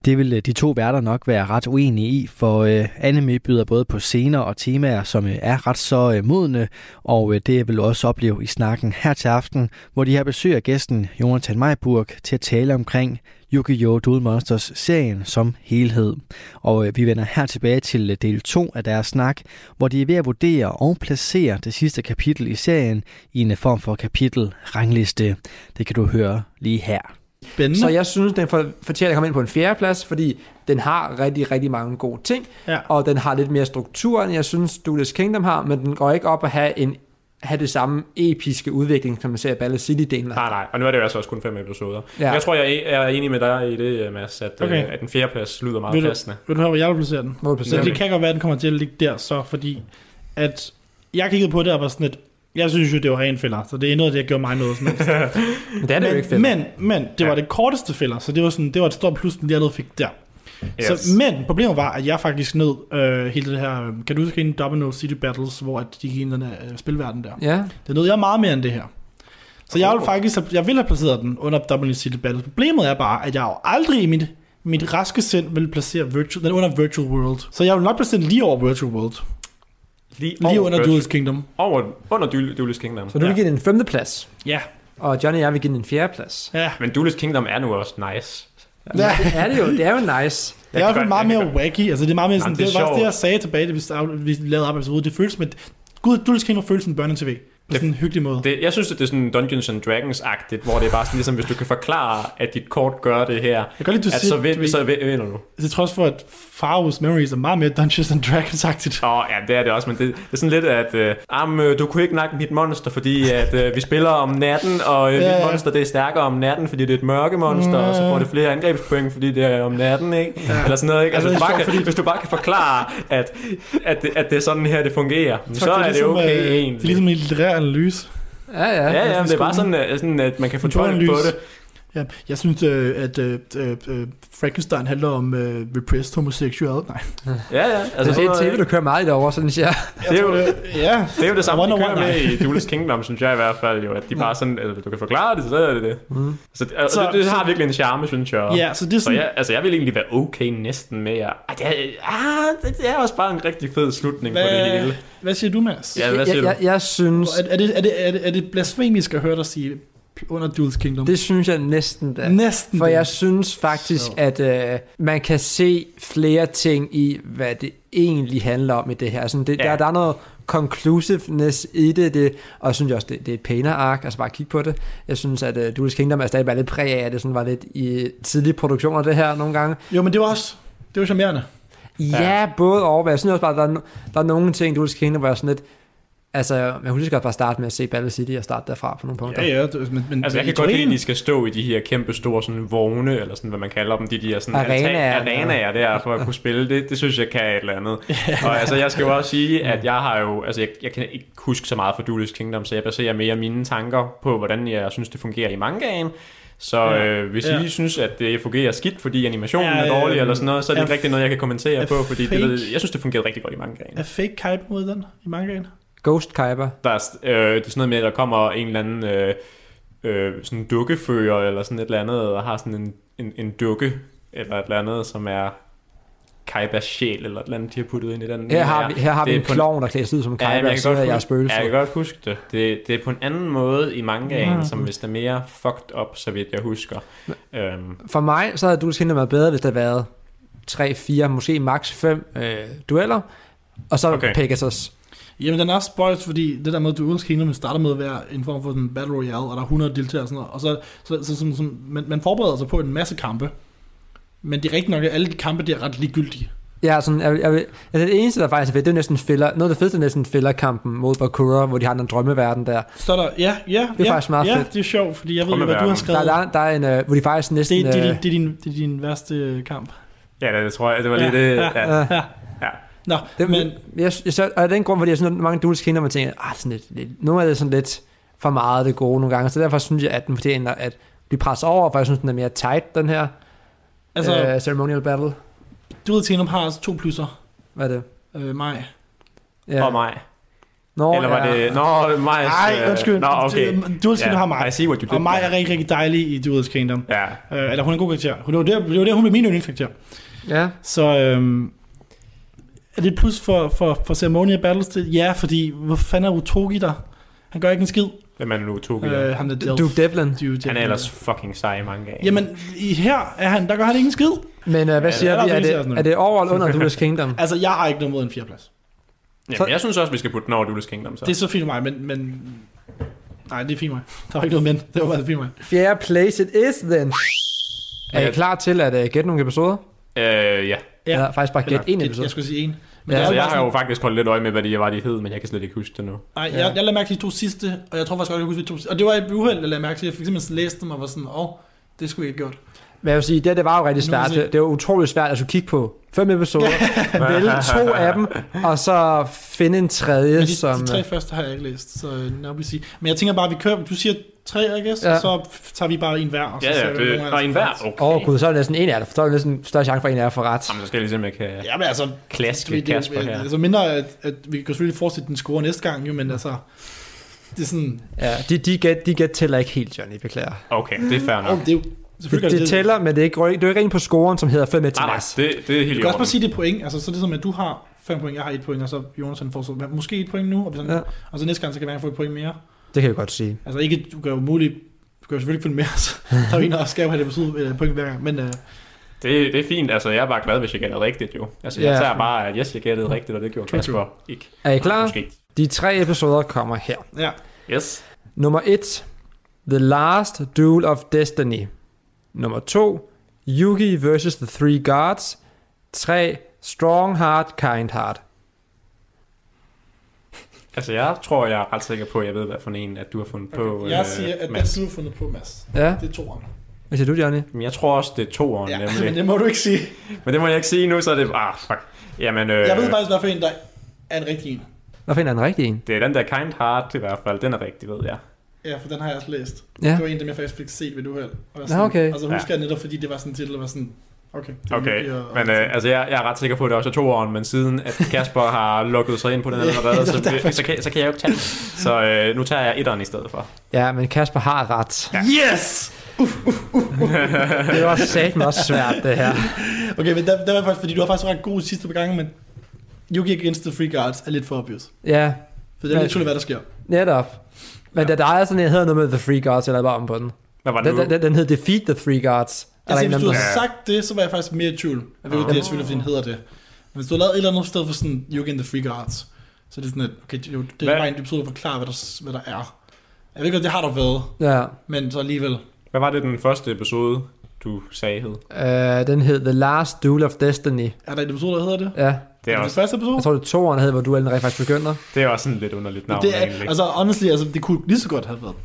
Det vil øh, de to værter nok være ret uenige i, for øh, anime byder både på scener og temaer, som øh, er ret så øh, modne, og øh, det vil du også opleve i snakken her til aften, hvor de har besøg af gæsten Jonathan Meiburg til at tale omkring Yu-Gi-Oh! Duel Monsters serien som helhed. Og øh, vi vender her tilbage til øh, del 2 af deres snak, hvor de er ved at vurdere og placere det sidste kapitel i serien i en form for kapitel-rangliste. Det kan du høre lige her. Spændende. Så jeg synes, den for, fortjener at komme ind på en fjerde plads, fordi den har rigtig, rigtig mange gode ting, ja. og den har lidt mere struktur, end jeg synes, Duelist Kingdom har, men den går ikke op at have en have det samme episke udvikling, som man ser i Battle City-delen. Nej, nej, og nu er det jo altså også kun fem episoder. Ja. Jeg tror, jeg er enig med dig i det, Mads, at, okay. at den fjerde plads lyder meget vil du, passende. Vil du høre, hvor jeg vil placere den? Hvor placere det kan godt være, at den kommer til at ligge der, så fordi at jeg kiggede på det og var sådan et, jeg synes jo, det var ren filler, så det er noget, der gjorde mig noget. Sådan men det er det men, jo ikke filler. Men, men det var ja. det korteste filler, så det var, sådan, det var et stort plus, den jeg fik der. Yes. Så, men problemet var, at jeg faktisk nød øh, hele det her, kan du huske en Domino City Battles, hvor at de gik ind i den her spilverden der? Ja. Det nød jeg meget mere end det her. Så jeg vil faktisk jeg vil have placeret den under Domino City Battles. Problemet er bare, at jeg jo aldrig i mit, mit raske sind vil placere virtual, den under Virtual World. Så jeg vil nok placere den lige over Virtual World. Lige, lige under Duelist Kingdom. Over, under Duelist Kingdom. Så du vil give den en femte plads. Ja. Og Johnny og jeg vil give den en fjerde plads. Ja. Men Duelist Kingdom er nu også nice. Ja, det er det jo. Det er jo nice. Det er i hvert fald meget mere wacky. Altså, det er meget mere sådan, Jamen, det, det, er faktisk det, jeg sagde tilbage, da vi, vi lavede episode. Det føles som et... Gud, Duelist Kingdom føles som børne-tv på sådan en hyggelig måde. Det, jeg synes, at det er sådan Dungeons and Dragons-agtigt, hvor det er bare sådan ligesom, hvis du kan forklare, at dit kort gør det her, jeg kan lide, du at siger, så, vind, så vinder du. Det er trods for, at Faros Memories er meget mere Dungeons and Dragons-agtigt. Åh, oh, ja, det er det også, men det, det er sådan lidt, at uh, um, du kunne ikke nakke mit monster, fordi at, uh, vi spiller om natten, og uh, ja, mit monster det er stærkere om natten, fordi det er et mørke monster, ja. og så får det flere angrebspoint, fordi det er om natten, ikke? Ja. Eller sådan noget, ikke? Altså, altså, hvis, du bare kan, fordi... hvis du bare kan forklare, at, at, det, at det er sådan her, det fungerer, så, så er det, ligesom, okay uh, egentlig. Det er ligesom en litterær analyse. Ja, ja. Ja, ja, det er bare sådan, at, sådan, at man kan få på det. Ja, jeg synes, øh, at øh, øh, Frankenstein handler om øh, repressed homosexual. Nej. Ja, ja. Altså, det er et tv, der kører meget over, synes jeg. Det er jo det, ja. det, er jo det samme, de kører med i Duelist Kingdom, synes jeg i hvert fald. Jo, at de bare sådan, altså, du kan forklare det, så er det det. Mm. Så, altså, så, det, det, har virkelig en charme, synes jeg. Ja, så det er sådan... Så jeg, altså, jeg vil egentlig være okay næsten med at... Ah, det, er, ah, det er også bare en rigtig fed slutning hvad, på det hele. Hvad siger du, Mads? Ja, hvad siger jeg, du? Jeg, jeg synes... Er, er, det, er, det, er, det, er det blasfemisk at høre dig sige under Duels Kingdom? Det synes jeg næsten da. Næsten For jeg synes faktisk, så. at øh, man kan se flere ting i, hvad det egentlig handler om i det her. Sådan det, ja. der, der er noget conclusiveness i det, det og jeg synes også, det, det er et pænere ark, altså bare kigge på det. Jeg synes, at uh, Duels Kingdom er stadig bare lidt præg af, at det sådan var lidt i tidlige produktioner, det her nogle gange. Jo, men det var også, det var charmerende. Ja, ja, både over, jeg synes også bare, der er, der er nogle ting Duels Kingdom, hvor jeg sådan lidt, Altså, jeg kunne lige godt bare starte med at se Battle City og starte derfra på nogle punkter. Ja, ja. Men, men, altså, jeg kan godt lide, at de skal stå i de her kæmpe store sådan, vogne, eller sådan, hvad man kalder dem, de der sådan, arenaer, arenaer der, for at kunne spille. Det, det synes jeg kan et eller andet. og altså, jeg skal jo også sige, at jeg har jo, altså, jeg, jeg kan ikke huske så meget fra Duelist Kingdom, så jeg baserer mere mine tanker på, hvordan jeg synes, det fungerer i mangaen. Så Ja. øh, hvis Ja. I synes, at det fungerer skidt, fordi animationen Ja, er dårlig øh, eller sådan noget, så er det ikke rigtig noget, jeg kan kommentere er på, fordi det, fake- ved- jeg synes, det fungerede rigtig godt i mange grene. Er fake Kyber mod den i mange gange? Ghost Kyber. Der er, øh, det er sådan noget med, at der kommer en eller anden øh, øh, sådan dukkefører eller sådan et eller andet, og har sådan en, en, en dukke eller et eller andet, som er Kaibas sjæl eller et eller andet, de har puttet ind i den. Her har vi, her har vi Det en klovn, der klæder sig ud som Ja, Kyber, men og er godt jeg huske, spøgelse. ja, jeg kan godt huske det. det. Det er på en anden måde i mangaen, Mm. som hvis det er mere fucked up, så vidt jeg husker. Øhm, For mig, så havde Duels Kingdom været bedre, hvis der havde været 3, 4, måske max 5 øh, dueller, og så okay. Pegasus. Jamen, den er også spøjs, fordi det der med Duels Kingdom starter med at være en form for en Battle Royale, og der er 100 deltagere og sådan noget. Og så, så, så, så, så man, man forbereder sig på en masse kampe. Men det er rigtigt nok, at alle de kampe, de er ret ligegyldige. Ja, sådan, jeg, jeg, altså det eneste, der faktisk er fedt, det er næsten filler, noget af det fedeste er næsten fillerkampen mod Bakura, hvor de har den drømmeverden der. Så er der, ja, ja, Det er ja, faktisk meget ja, fedt. det er sjovt, fordi jeg ved ikke, hvad du har skrevet. Der, der, der er en, øh, hvor de faktisk næsten... det, det, er øh, din, det, er din, det er din værste øh, kamp. ja, det, det tror jeg, det var lige det. ja, Ja. ja. Ja. Nå, Det, men jeg, jeg, så, og af den grund, fordi jeg synes, at mange Duels Kingdom, man tænker, ah, sådan lidt, lidt, nogle af det er sådan lidt for meget det gode nogle gange, så derfor synes jeg, at den fortjener at blive presset over, for jeg synes, den er mere tight, den her altså, øh, ceremonial battle. Duels Kingdom har altså to plusser. Hvad er det? Øh, mig. Ja. Og mig. Nå, Eller var ja. det... Nå, mig. Nej, undskyld. Nå, okay. Duels Kingdom har I mig. see what you did. Og mig er rigtig, rigtig dejlig i Duels Kingdom. Ja. Øh, eller hun er en god karakter. Hun, det, var der, det var der, hun blev min yndlingskarakter. Ja. Så øhm, er det et plus for, for, for Ceremonial Battles? Det? Ja, fordi hvor fanden er Utogi der? Han gør ikke en skid. Hvem er det nu, Tobi? Øh, han er Delph. Duke Devlin. Duke Han er ellers fucking sej i mange gange. Jamen, i her er han, der gør han ikke en skid. Men øh, hvad Ja, siger der er vi? Er det, er det over eller under Duels Kingdom? Altså, jeg har ikke noget mod en fjerdeplads. Jamen, jeg synes også, vi skal putte den over Duelist Kingdom. Så. Det er så fint for mig, men... men nej, det er fint mig. Der var ikke noget men. Det var bare fint mig. Fjerde place it is then. Er I klar til at uh, gætte nogle episoder? Øh, ja. Ja. Eller faktisk bare gætte en det- episode? Jeg skulle sige en. Men Ja, Altså, jeg jeg, har jo faktisk holdt lidt øje med, hvad de var, de hed, men jeg kan slet ikke huske det nu. nej, Ja. jeg, jeg lader mærke til de to sidste, og jeg tror faktisk godt, jeg kan huske de to sidste. Og det var et uheld, jeg lader mærke til. Jeg fik simpelthen læst dem og var sådan, åh, oh, det skulle jeg ikke gjort. Men jeg vil sige, det, det var jo rigtig svært. Det, det var utroligt svært at skulle kigge på fem episoder, vælge to af dem, og så finde en tredje, Men de, som... de tre første har jeg ikke læst, så øh, now we see. Men jeg tænker bare, at vi kører, du siger tre, I guess, Ja. og så tager vi bare en hver. Og så Ja, ser ja, vi, det, og en hver. Okay. Åh oh, gud, så er det næsten en af jer. Så er det næsten større chance for en af jer for ret. Jamen, så skal jeg ligesom, jeg kan Ja, men altså, klaske det, Kasper det, her. altså mindre, at, at vi kan selvfølgelig fortsætte den score næste gang, jo, men altså, det er sådan, Ja, de, de, gæt, de gæt tæller ikke helt, Johnny, beklager. Okay, det er fair oh, nok. det er jo, Det, selvfølgelig det tæller, men det er ikke, det er ikke rent på scoren, som hedder 5 til Nej, Mads. det, det er helt Du i kan også bare orden. sige, det er point, altså så er det som, at du har 5 point, jeg har 1 point, og så Jonas han får så måske 1 point nu, og, sådan, Ja. og så næste gang, så kan man få et point mere. Det kan jeg godt sige. Altså ikke, du kan jo muligt, du kan jo selvfølgelig ikke følge med, så der er en, der skal have det betydet, eller point hver gang, men uh, Det, det er fint, altså jeg er bare glad, hvis jeg gætter rigtigt jo. Altså jeg Ja. tager bare, at yes, jeg gættede rigtigt, og det gjorde True, Kasper ikke. Er I klar? Måske. De tre episoder kommer her. ja. Yes. Nummer 1. The Last Duel of Destiny. Nummer 2. Yugi vs. The Three Gods. 3. Strong Heart, Kind Heart. Altså jeg tror, jeg er ret sikker på, at jeg ved, hvad for en, at du har fundet på. Jeg øh, siger, at den Mads. du har fundet på, Mads, Ja, det er toeren. hvad siger du, Johnny? Men jeg tror også, det er toeren, Ja, nemlig. men det må du ikke sige. Men det må jeg ikke sige nu, så er det... Ah, fuck. Jamen, øh, Jeg ved faktisk, hvad for en, der er en rigtig en. Hvad finder den rigtige en? det er den der Kind Heart i hvert fald. Den er rigtig, ved jeg. Ja, for den har jeg også læst. Ja. Det var en, af dem jeg faktisk fik set ved du her. Og, Nå, okay. og så husker jeg netop, fordi det var sådan en titel, der var sådan, okay. Det Okay, at- men øh, altså jeg, jeg er ret sikker på, at det også er toeren, men siden at Kasper har lukket sig ind på den Ja, allerede, så, er derfor. så, kan, så kan jeg jo ikke tage den. Så øh, nu tager jeg etteren i stedet for. Ja, men Kasper har ret. Yes! Det var satme også svært, det her. Okay, men der, der var faktisk, fordi du har faktisk ret god sidste par gange, men Yugi Against the Free Guards er lidt for obvious. Ja, For det er lidt hvad der sker. netop. Men Ja. der er sådan en, der hedder noget med The Three Gods, eller bare om på den. Hvad var det Den, nu? den, den, hed Defeat the Three Gods. Er der Altså, hvis du havde Ja. sagt det, så var jeg faktisk mere i tvivl. Jeg ved ikke, det er selvfølgelig, fordi den hedder det. Men hvis du havde lavet et eller andet sted for sådan Yugi and the Free Guards, så er det sådan, at okay, det, det er en episode, der forklarer, hvad der, hvad der er. Jeg ved ikke, om det har der været, Ja, men så alligevel. Hvad var det den første episode, du sagde hed? øh, den hed The Last Duel of Destiny. Er der en episode, der hedder det? Ja, Det er, er det også, første episode? jeg tror det er toeren, hed, hvor duellen rent faktisk begynder. det er også sådan lidt underligt navn, det er, egentlig. altså, honestly, altså, det kunne lige så godt have været.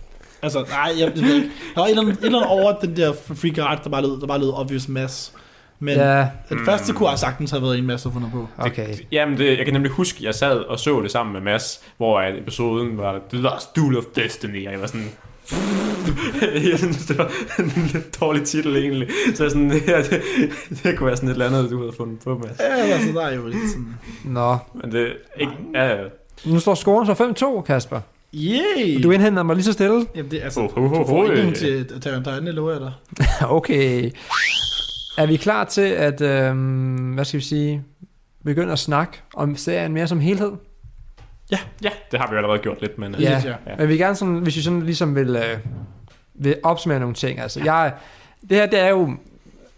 Altså, nej, jeg, jeg ved ikke. Der var et eller, andet, et eller andet over den der Free Guard, der bare lød, der bare lød obvious mass. Men ja. Den første kunne jeg sagtens have været en masse, der fundet på. okay. Det, jamen, det, jeg kan nemlig huske, at jeg sad og så det sammen med Mads, hvor at episoden var The Last Duel of Destiny, og jeg var sådan, jeg synes, det var en lidt dårlig titel egentlig. Så sådan, det, her, det, det kunne være sådan et eller andet, du havde fundet på, Mads. Ja, altså, der er jo lidt sådan... Nå, Men det ikke... Ja, ja. nu står scoren så 5-2, Kasper. Yay! Du indhenter mig lige så stille. Jamen, det er altså... Oh, oh, oh, Du får oh, ikke nogen til at tage dig, det lover jeg dig. okay. Er vi klar til at, øhm, hvad skal vi sige, begynde at snakke om serien mere som helhed? Ja, det har vi jo allerede gjort lidt, men... øh, Ja. synes jeg. Ja. Men vi vil gerne sådan, hvis vi sådan ligesom vil, øh, vil opsummere nogle ting. Altså, ja. jeg, det her, det er jo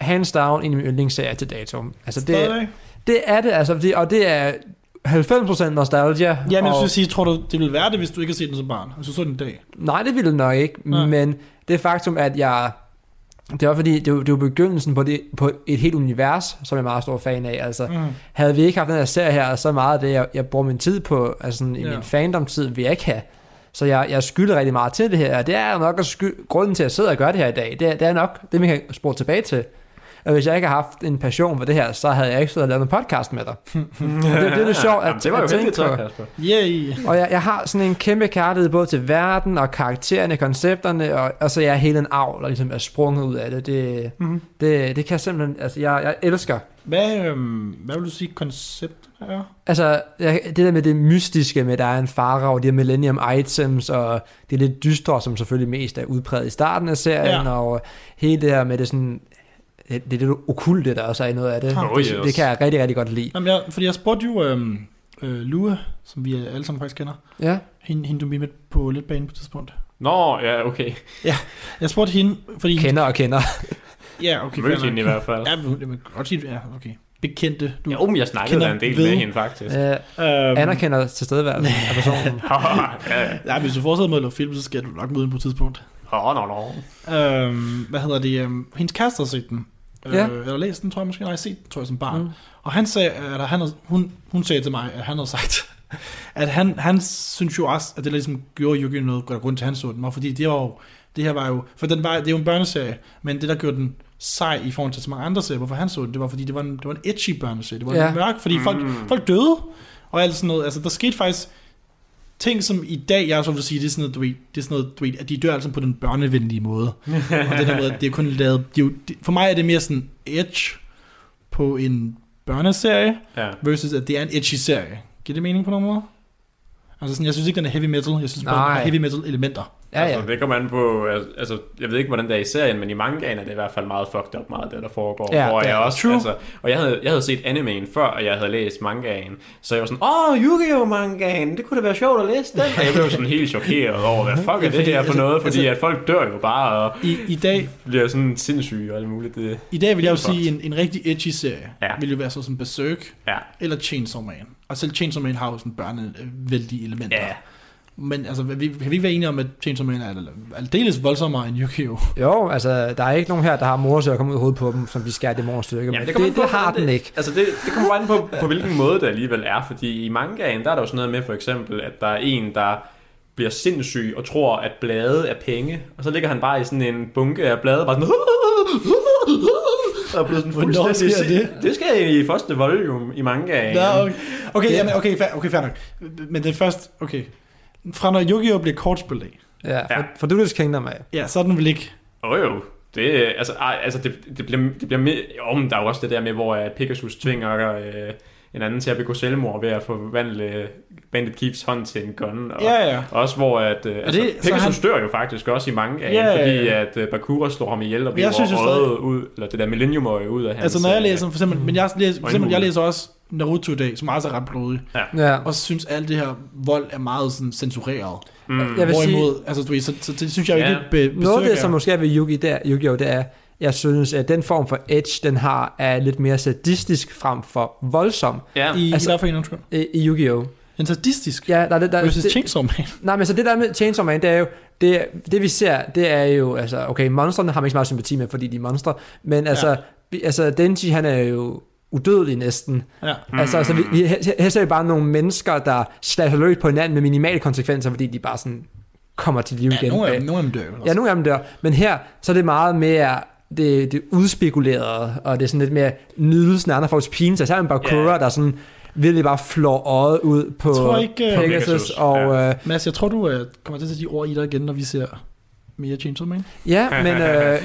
hands down en af mine yndlingsserier til dato. Altså, det, Stadigvæk? det er det, altså, det, og det er 90% nostalgia. Ja, men jeg og, skulle sige, tror du, det ville være det, hvis du ikke har set den som barn? Hvis du så den i dag? Nej, det ville det nok ikke, Nej. men det faktum, at jeg... Det er også fordi, det jo, det jo begyndelsen på, det, på et helt univers, som jeg er meget stor fan af. Altså, Mm. havde vi ikke haft den her serie her, så meget af det, jeg, jeg bruger min tid på, altså sådan, i Ja. min fandom-tid, vil jeg ikke have. Så jeg, jeg skylder rigtig meget til det her, og det er nok også sky- grunden til, at jeg sidder og gør det her i dag. Det, er- det er nok det, man kan spore tilbage til. Og hvis jeg ikke har haft en passion for det her, så havde jeg ikke siddet og lavet en podcast med dig. og det, det er det sjovt at, Jamen, det var jo at tænke på. Kasper. Yay! Og jeg, jeg har sådan en kæmpe kærlighed både til verden og karaktererne, koncepterne, og, og så jeg er hele en avl, der ligesom er sprunget ud af det. Det, Mhm. det, det kan jeg simpelthen, altså jeg, jeg elsker. Hvad, øhm, hvad vil du sige, koncept er? Altså, det der med det mystiske med, at der er en farao, og de her Millennium Items, og det er lidt dystre, som selvfølgelig mest er udpræget i starten af serien, Ja. og hele det her med det sådan, det, det er det okulte, der også er i noget af det. Oh, det, yes. det kan jeg rigtig, rigtig godt lide. Jamen, jeg, fordi jeg spurgte jo øhm, øh, Lue, som vi alle sammen faktisk kender. Ja, Hende, hende du med på lidt bane på et tidspunkt. Nå, ja, okay. Jeg spurgte hende, fordi... kender og kender. Ja, okay. Mødte hende i hvert fald. Ja, jeg vil godt sige, ja, okay. Bekendte. Du, Jo, men jeg snakkede da en del ved. med hende, faktisk. Øh, øhm, anerkender tilstedeværelsen af personen. ja, ja. Ja, hvis du fortsætter med at lave film, så skal du nok møde hende på et tidspunkt. Åh, nå, nå. Øhm, hvad hedder det? Øhm, hendes kæreste har set den. Ja. Øh, eller læst den, tror jeg måske. Nej, set den, tror jeg, som barn. Mm. Og han sagde, at han, havde- hun, hun sagde til mig, at han havde sagt, at han, han synes jo også, at det ligesom gjorde Yugi noget godt grund til, at han så den, var, fordi det var jo, det her var jo, for den var, det er jo en børneserie, men det der gjorde den sej i forhold til så mange andre serier, hvorfor han så den, det var fordi, det var en, det var en edgy børneserie, det var Ja. ja. mørk, fordi folk, Mm. folk døde, og alt sådan noget, altså der skete faktisk ting, som i dag, jeg så vil sige, det er sådan noget, du ved, det er sådan noget, du ved, at de dør altså på den børnevenlige måde. og det der at det er kun lavet, det er jo, det, for mig er det mere sådan edge på en børneserie, Ja. versus at det er en edgy serie. Giver det mening på nogen måde? Altså sådan, jeg synes ikke, den er heavy metal, jeg synes bare, den har heavy metal elementer. Ja, ja. Altså, det kommer an på, altså- jeg ved ikke, hvordan det er i serien, men i mangaen er det i hvert fald meget fucked up, meget af det, der foregår. Ja, hvor jeg ja, også, true. altså, og jeg havde, jeg havde set animeen før, og jeg havde læst mangaen, så jeg var sådan, åh, Yu-Gi-Oh! mangaen, det kunne da være sjovt at læse den. Og jeg blev sådan helt chokeret over, hvad fuck er det her for altså- noget, fordi altså- at folk dør jo bare, og I, i, dag, bliver sådan sindssyge og alt muligt. Det, I dag vil jeg jo sige, en, en rigtig edgy serie Ja. vil jo være så som Berserk ja, eller Chainsaw Man. Og selv Chainsaw Man har jo sådan børnevældige elementer. ja. Men altså, vi, kan vi ikke være enige om, at Chainsaw Man er aldeles voldsommere end Yu-Gi-Oh! Jo, altså, der er ikke nogen her, der har mor til at komme ud af hovedet på dem, som vi skærer det stykke. Jamen, men det, kommer det, an det på, har den det, ikke. Altså det, det kommer bare an på, på hvilken måde det alligevel er, fordi i mangaen, der er der jo sådan noget med for eksempel, at der er en, der bliver sindssyg og tror, at blade er penge, og så ligger han bare i sådan en bunke af blade, bare sådan, og er blevet sådan Hvornår fuldstændig sker det? Det sker i første volume i mangaen. Nå, okay. Okay, Det- jamen, okay, fair, okay, fair nok. Men det er først, okay. Fra når Yu-Gi-Oh! bliver kortspillet af, Ja, for, Ja. for Duelist Kingdom af. ja, så er den vel ikke... Oh, jo, det, altså, ej, altså det, det, bliver, det bliver mere, jo, men der er jo også det der med, hvor at Pegasus tvinger øh, en anden til at begå selvmord ved at forvandle Bandit Keeps hånd til en gun. Og, Ja, ja. Også hvor at, øh, altså, det- Pegasus han- dør jo faktisk også i mange af, Ja, ja, fordi ja. at øh, Bakura slår ham ihjel og bliver røget ud, eller det der millennium ud af hans... Altså, når jeg øh, læser, for eksempel, men jeg læser, for eksempel, jeg læser også Naruto i dag, som også er ret blodig, Ja. og så synes alt det her vold er meget sådan censureret. Mm, Jeg vil sige, Hvorimod, altså, du ved, så, så, det synes jeg jo Ja. ikke, be, noget af det, besøger. som måske er ved Yugi der, Yu-Gi-Oh! det er, jeg synes, at den form for edge, den har, er lidt mere sadistisk frem for voldsom ja. I, altså- altså, i, i, undskyld. i, i Yu-Gi-Oh! En sadistisk. Ja, der, er det, der, Versus det, Chainsaw Man. nej, men så det der med Chainsaw Man, det er jo, det, det vi ser, det er jo, altså, okay, monstrene har man ikke så meget sympati med, fordi de er monstre, men altså, vi, altså Denji, han er jo udødelig næsten. Ja. Mm. Altså, altså, vi, vi, her, ser vi bare nogle mennesker, der slasher løs på hinanden med minimale konsekvenser, fordi de bare sådan kommer til liv ja, igen. nogle af bag- dem, nogle af dem dør. Ja, nogle af dem dør. Men her, så er det meget mere det, det udspekulerede, og det er sådan lidt mere nydelsen af andre folks pine. Så er en Bakura, Ja. der sådan virkelig bare flår øjet ud på Jeg tror ikke, øh, Pegasus, Pegasus, og ja. øh, Mads, jeg tror, du uh, kommer til at de ord i dig igen, når vi ser mere Chainsaw Man. Ja, men øh,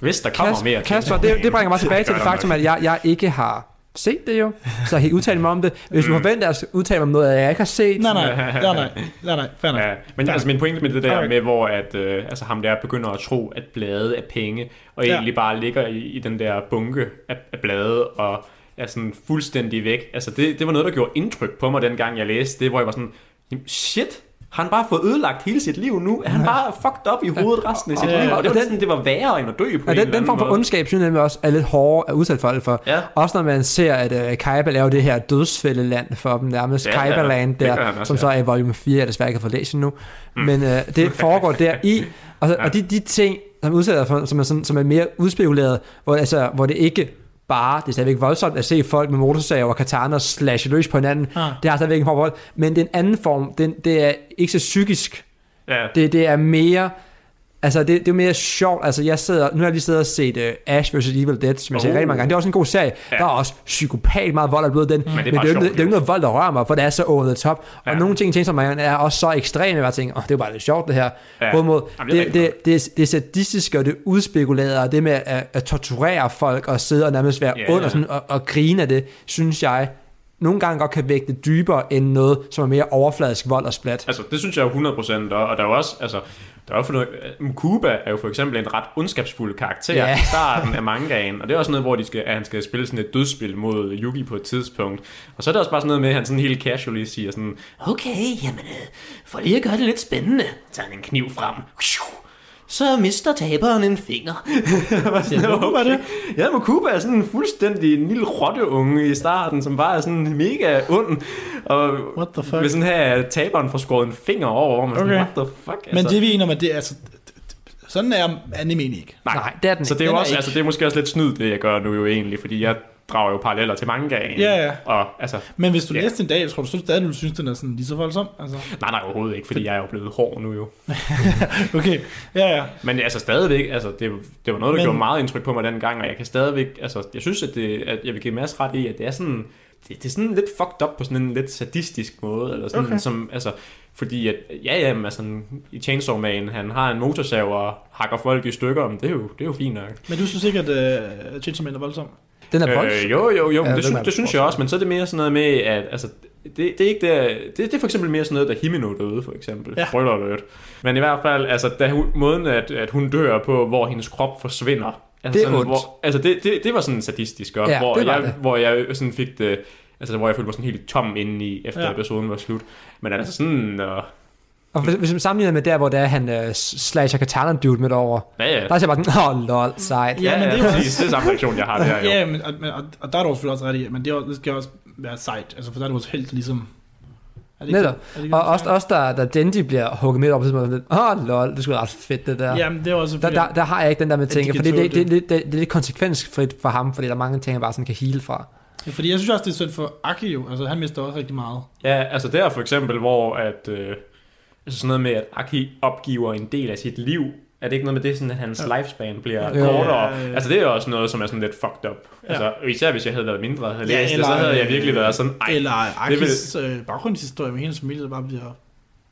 Hvis der kommer Kasper, mere Kasper det, det bringer mig tilbage til det faktum, at jeg, jeg ikke har set det jo, så jeg kan ikke udtale mig om det. Hvis du forventer at udtale mig om noget, jeg ikke har set, Nej, nej, nej, nej, nej, nej, fair nok. Ja, men altså min pointe med det der Alright. med, hvor at, øh, altså ham der begynder at tro, at blade er penge, og Ja. egentlig bare ligger i, i den der bunke af, af blade, og er sådan fuldstændig væk. Altså det, det var noget, der gjorde indtryk på mig, dengang jeg læste det, hvor jeg var sådan, "Jamen, shit, har han bare fået ødelagt hele sit liv nu? Er han bare fucked up i hovedet resten af sit Ja. liv? Og det var sådan, det var værre end at dø på Og en den, den form for ondskab, synes jeg også er lidt hårdere at udsætte folk for. Ja. Også når man ser, at uh, Kaiba laver det her dødsfældeland for dem, nærmest Ja, ja, ja. Kaiba-land der, han også, som så er i volume 4, jeg desværre ikke har fået læst endnu. Mm. Men uh, det foregår der i, og, så, og de, de ting, som udsætter for, som er, sådan, som er mere udspekuleret, hvor, altså, hvor det ikke bare, det er stadigvæk voldsomt at se folk med motorsager og katana slashe løs på hinanden. Ah. Det har stadigvæk en form for vold, men det er en anden form. Det, det er ikke så psykisk. Ja. Det, det er mere... Altså, det, det er mere sjovt. Altså, jeg sidder... Nu har jeg lige siddet og set uh, Ash vs. Evil Dead, som jeg ser Oh. rigtig mange gange. Det er også en god serie. Ja. Der er også psykopat meget vold og i den. Men det er det, bare det, er sjovt, det er jo ikke noget vold, der rører mig, for det er så over the top. Og Ja. nogle ting, ting som man er også så ekstreme, at jeg tænker, åh, det er jo bare lidt sjovt, det her. Ja. Både mod, Jamen, det er det, det, det, det, er sadistiske, og det er udspekulerede, og det med at, at torturere folk, og sidde og nærmest være yeah. under sådan, og, og grine af det, synes jeg, nogle gange godt kan vægte dybere end noget, som er mere overfladisk vold og splat. Altså, det synes jeg jo 100%, og, og der er jo også, altså, der er jo for noget, Mkuba er jo for eksempel en ret ondskabsfuld karakter Ja. i starten af mangaen, og det er også noget, hvor de skal, at han skal spille sådan et dødsspil mod Yugi på et tidspunkt. Og så er det også bare sådan noget med, at han sådan helt casually siger sådan, okay, jamen, øh, for lige at gøre det lidt spændende, tager han en kniv frem, så mister taberen en finger. Mkuba er det? Ja, Mkuba er sådan en fuldstændig en lille rotteunge i starten, som bare er sådan mega ond. Og What the fuck? Vil sådan have taberen får skåret en finger over, hvor man sådan, Okay. what the fuck? Altså, Men det er vi om, at det er altså... Sådan er anime ikke. nej. Nej, det er den Så ikke. det er, jo Den er også, ikke. altså, det er måske også lidt snyd, det jeg gør nu jo egentlig, fordi jeg drager jo paralleller til mangaen. Ja, ja. Og altså, Men hvis du Ja. læste en dag, tror du så stadig, du synes, den er sådan lige så voldsom? Altså, nej, nej, overhovedet ikke, fordi jeg er jo blevet hård nu jo. okay, ja, ja. Men altså stadigvæk, altså det, det var noget, der Men- gjorde meget indtryk på mig dengang, og jeg kan stadigvæk, altså jeg synes, at, det, at jeg vil give Mads ret i, at det er sådan, det, det er sådan lidt fucked up på sådan en lidt sadistisk måde, eller sådan, Okay. som, altså, fordi at, ja, ja, men altså, i Chainsaw Man, han har en motorsav og hakker folk i stykker, men det er jo, det er jo fint nok. Men du synes ikke, at uh, Chainsaw Man er voldsom? Den er voldsom. Øh, jo, jo, jo, Ja, det, er det synes jeg også, men så er det mere sådan noget med, at altså, det, det er ikke der, det, det er for eksempel mere sådan noget, da Himeno døde, for eksempel. Ja. Spoiler alert. Men i hvert fald, altså, da hun, måden, at, at hun dør på, hvor hendes krop forsvinder. Altså, Det er sådan, ondt. hvor, altså, det, det, det var sådan sadistisk, og Ja, hvor, jeg, det. hvor jeg sådan fik det, altså, hvor jeg følte mig sådan helt tom indeni, efter Ja. episoden var slut. Men altså sådan, uh, Og hvis, hvis man sammenligner med der, hvor det er, han uh, slasher katana dude midt over, ja, ja. der er jeg bare sådan, åh, oh, lol, sejt. Ja, Ja, men det er jo præcis. Det er samme reaktion, jeg har der, jo. Ja, men, og, og, og der er du selvfølgelig også ret i, men det, er, også- det skal også være sejt, altså for der er du også helt ligesom... Er det ikke Netop. Er det ikke Og også, også der, der Denji bliver hugget midt op, så man sådan, åh, oh, lol, det skulle ret fedt, det der. Ja, men det er også... Der, der, der har jeg ikke den der med tænker, for det, det, det, det, det, det, er lidt konsekvensfrit for ham, fordi der er mange ting, han bare sådan kan heal fra. Ja, fordi jeg synes også, det er synd for Aki jo, altså han mister også rigtig meget. Ja, altså der for eksempel, hvor at, øh, altså sådan noget med, at Aki opgiver en del af sit liv, er det ikke noget med det, sådan, at hans Ja. lifespan bliver Jo. kortere? Ja, ja, ja. Altså det er også noget, som er sådan lidt fucked up. Ja. Altså, især hvis jeg havde været mindre og havde Ja, læst det, eller, så havde jeg virkelig været sådan, ej. Eller det vil- Akis øh, baggrundshistorie med hendes familie, der bare bliver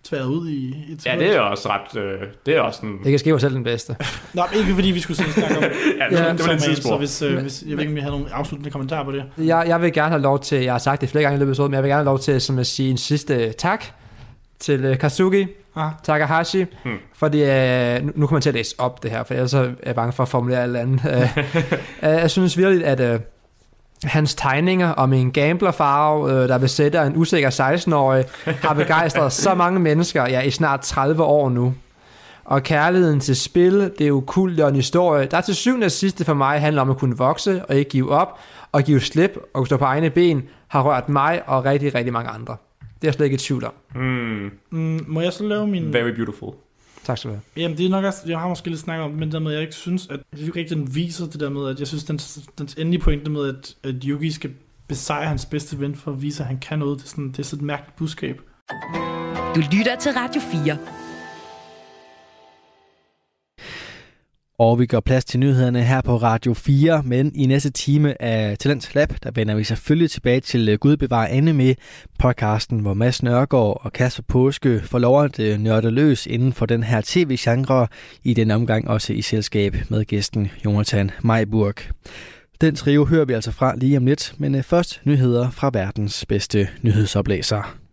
tværet ud i et Ja, det er også ret, øh, det er også sådan, Det kan ske jo selv den bedste. Nå, men ikke fordi vi skulle sådan snakke om ja, det, Ja, ja, det var lidt så tidsspor. hvis, øh, hvis, jeg ved ikke, om I har nogle afsluttende kommentarer på det. Jeg, jeg vil gerne have lov til, jeg har sagt det flere gange i løbet af men jeg vil gerne have lov til som at sige en sidste tak til uh, Kazuki Ah, Takahashi, Hmm. fordi uh, nu, nu kommer jeg til at læse op det her, for ellers så er jeg bange for at formulere alt andet. Uh, uh, jeg synes virkelig, at uh, hans tegninger om en gamblerfarve, uh, der besætter en usikker 16-årig, har begejstret så mange mennesker, ja, i snart 30 år nu. Og kærligheden til spil, det er jo kult og en historie, der til syvende og sidste for mig handler om at kunne vokse og ikke give op, og give slip og stå på egne ben, har rørt mig og rigtig, rigtig mange andre. Det er jeg slet ikke i tvivl om. Mm, mm, må jeg så lave min... very beautiful. Tak skal du have. Jamen, det er nok også, jeg har måske lidt snakket om, men det der med, at jeg ikke synes, at den viser det der med, at jeg synes, dens, dens endelige pointe med, at, at Yugi skal besejre hans bedste ven for at vise, at han kan noget, det er sådan, det er sådan et mærkeligt budskab. Du lytter til Radio 4. Og vi gør plads til nyhederne her på Radio 4, men i næste time af Talent Lab, der vender vi selvfølgelig tilbage til øh, Gud bevarer anime, podcasten, hvor Mads Nørgaard og Kasper Påske får lov at øh, nørde løs inden for den her tv-genre, i den omgang også i selskab med gæsten Jonathan Majburg. Den trio hører vi altså fra lige om lidt, men øh, først nyheder fra verdens bedste nyhedsoplæser.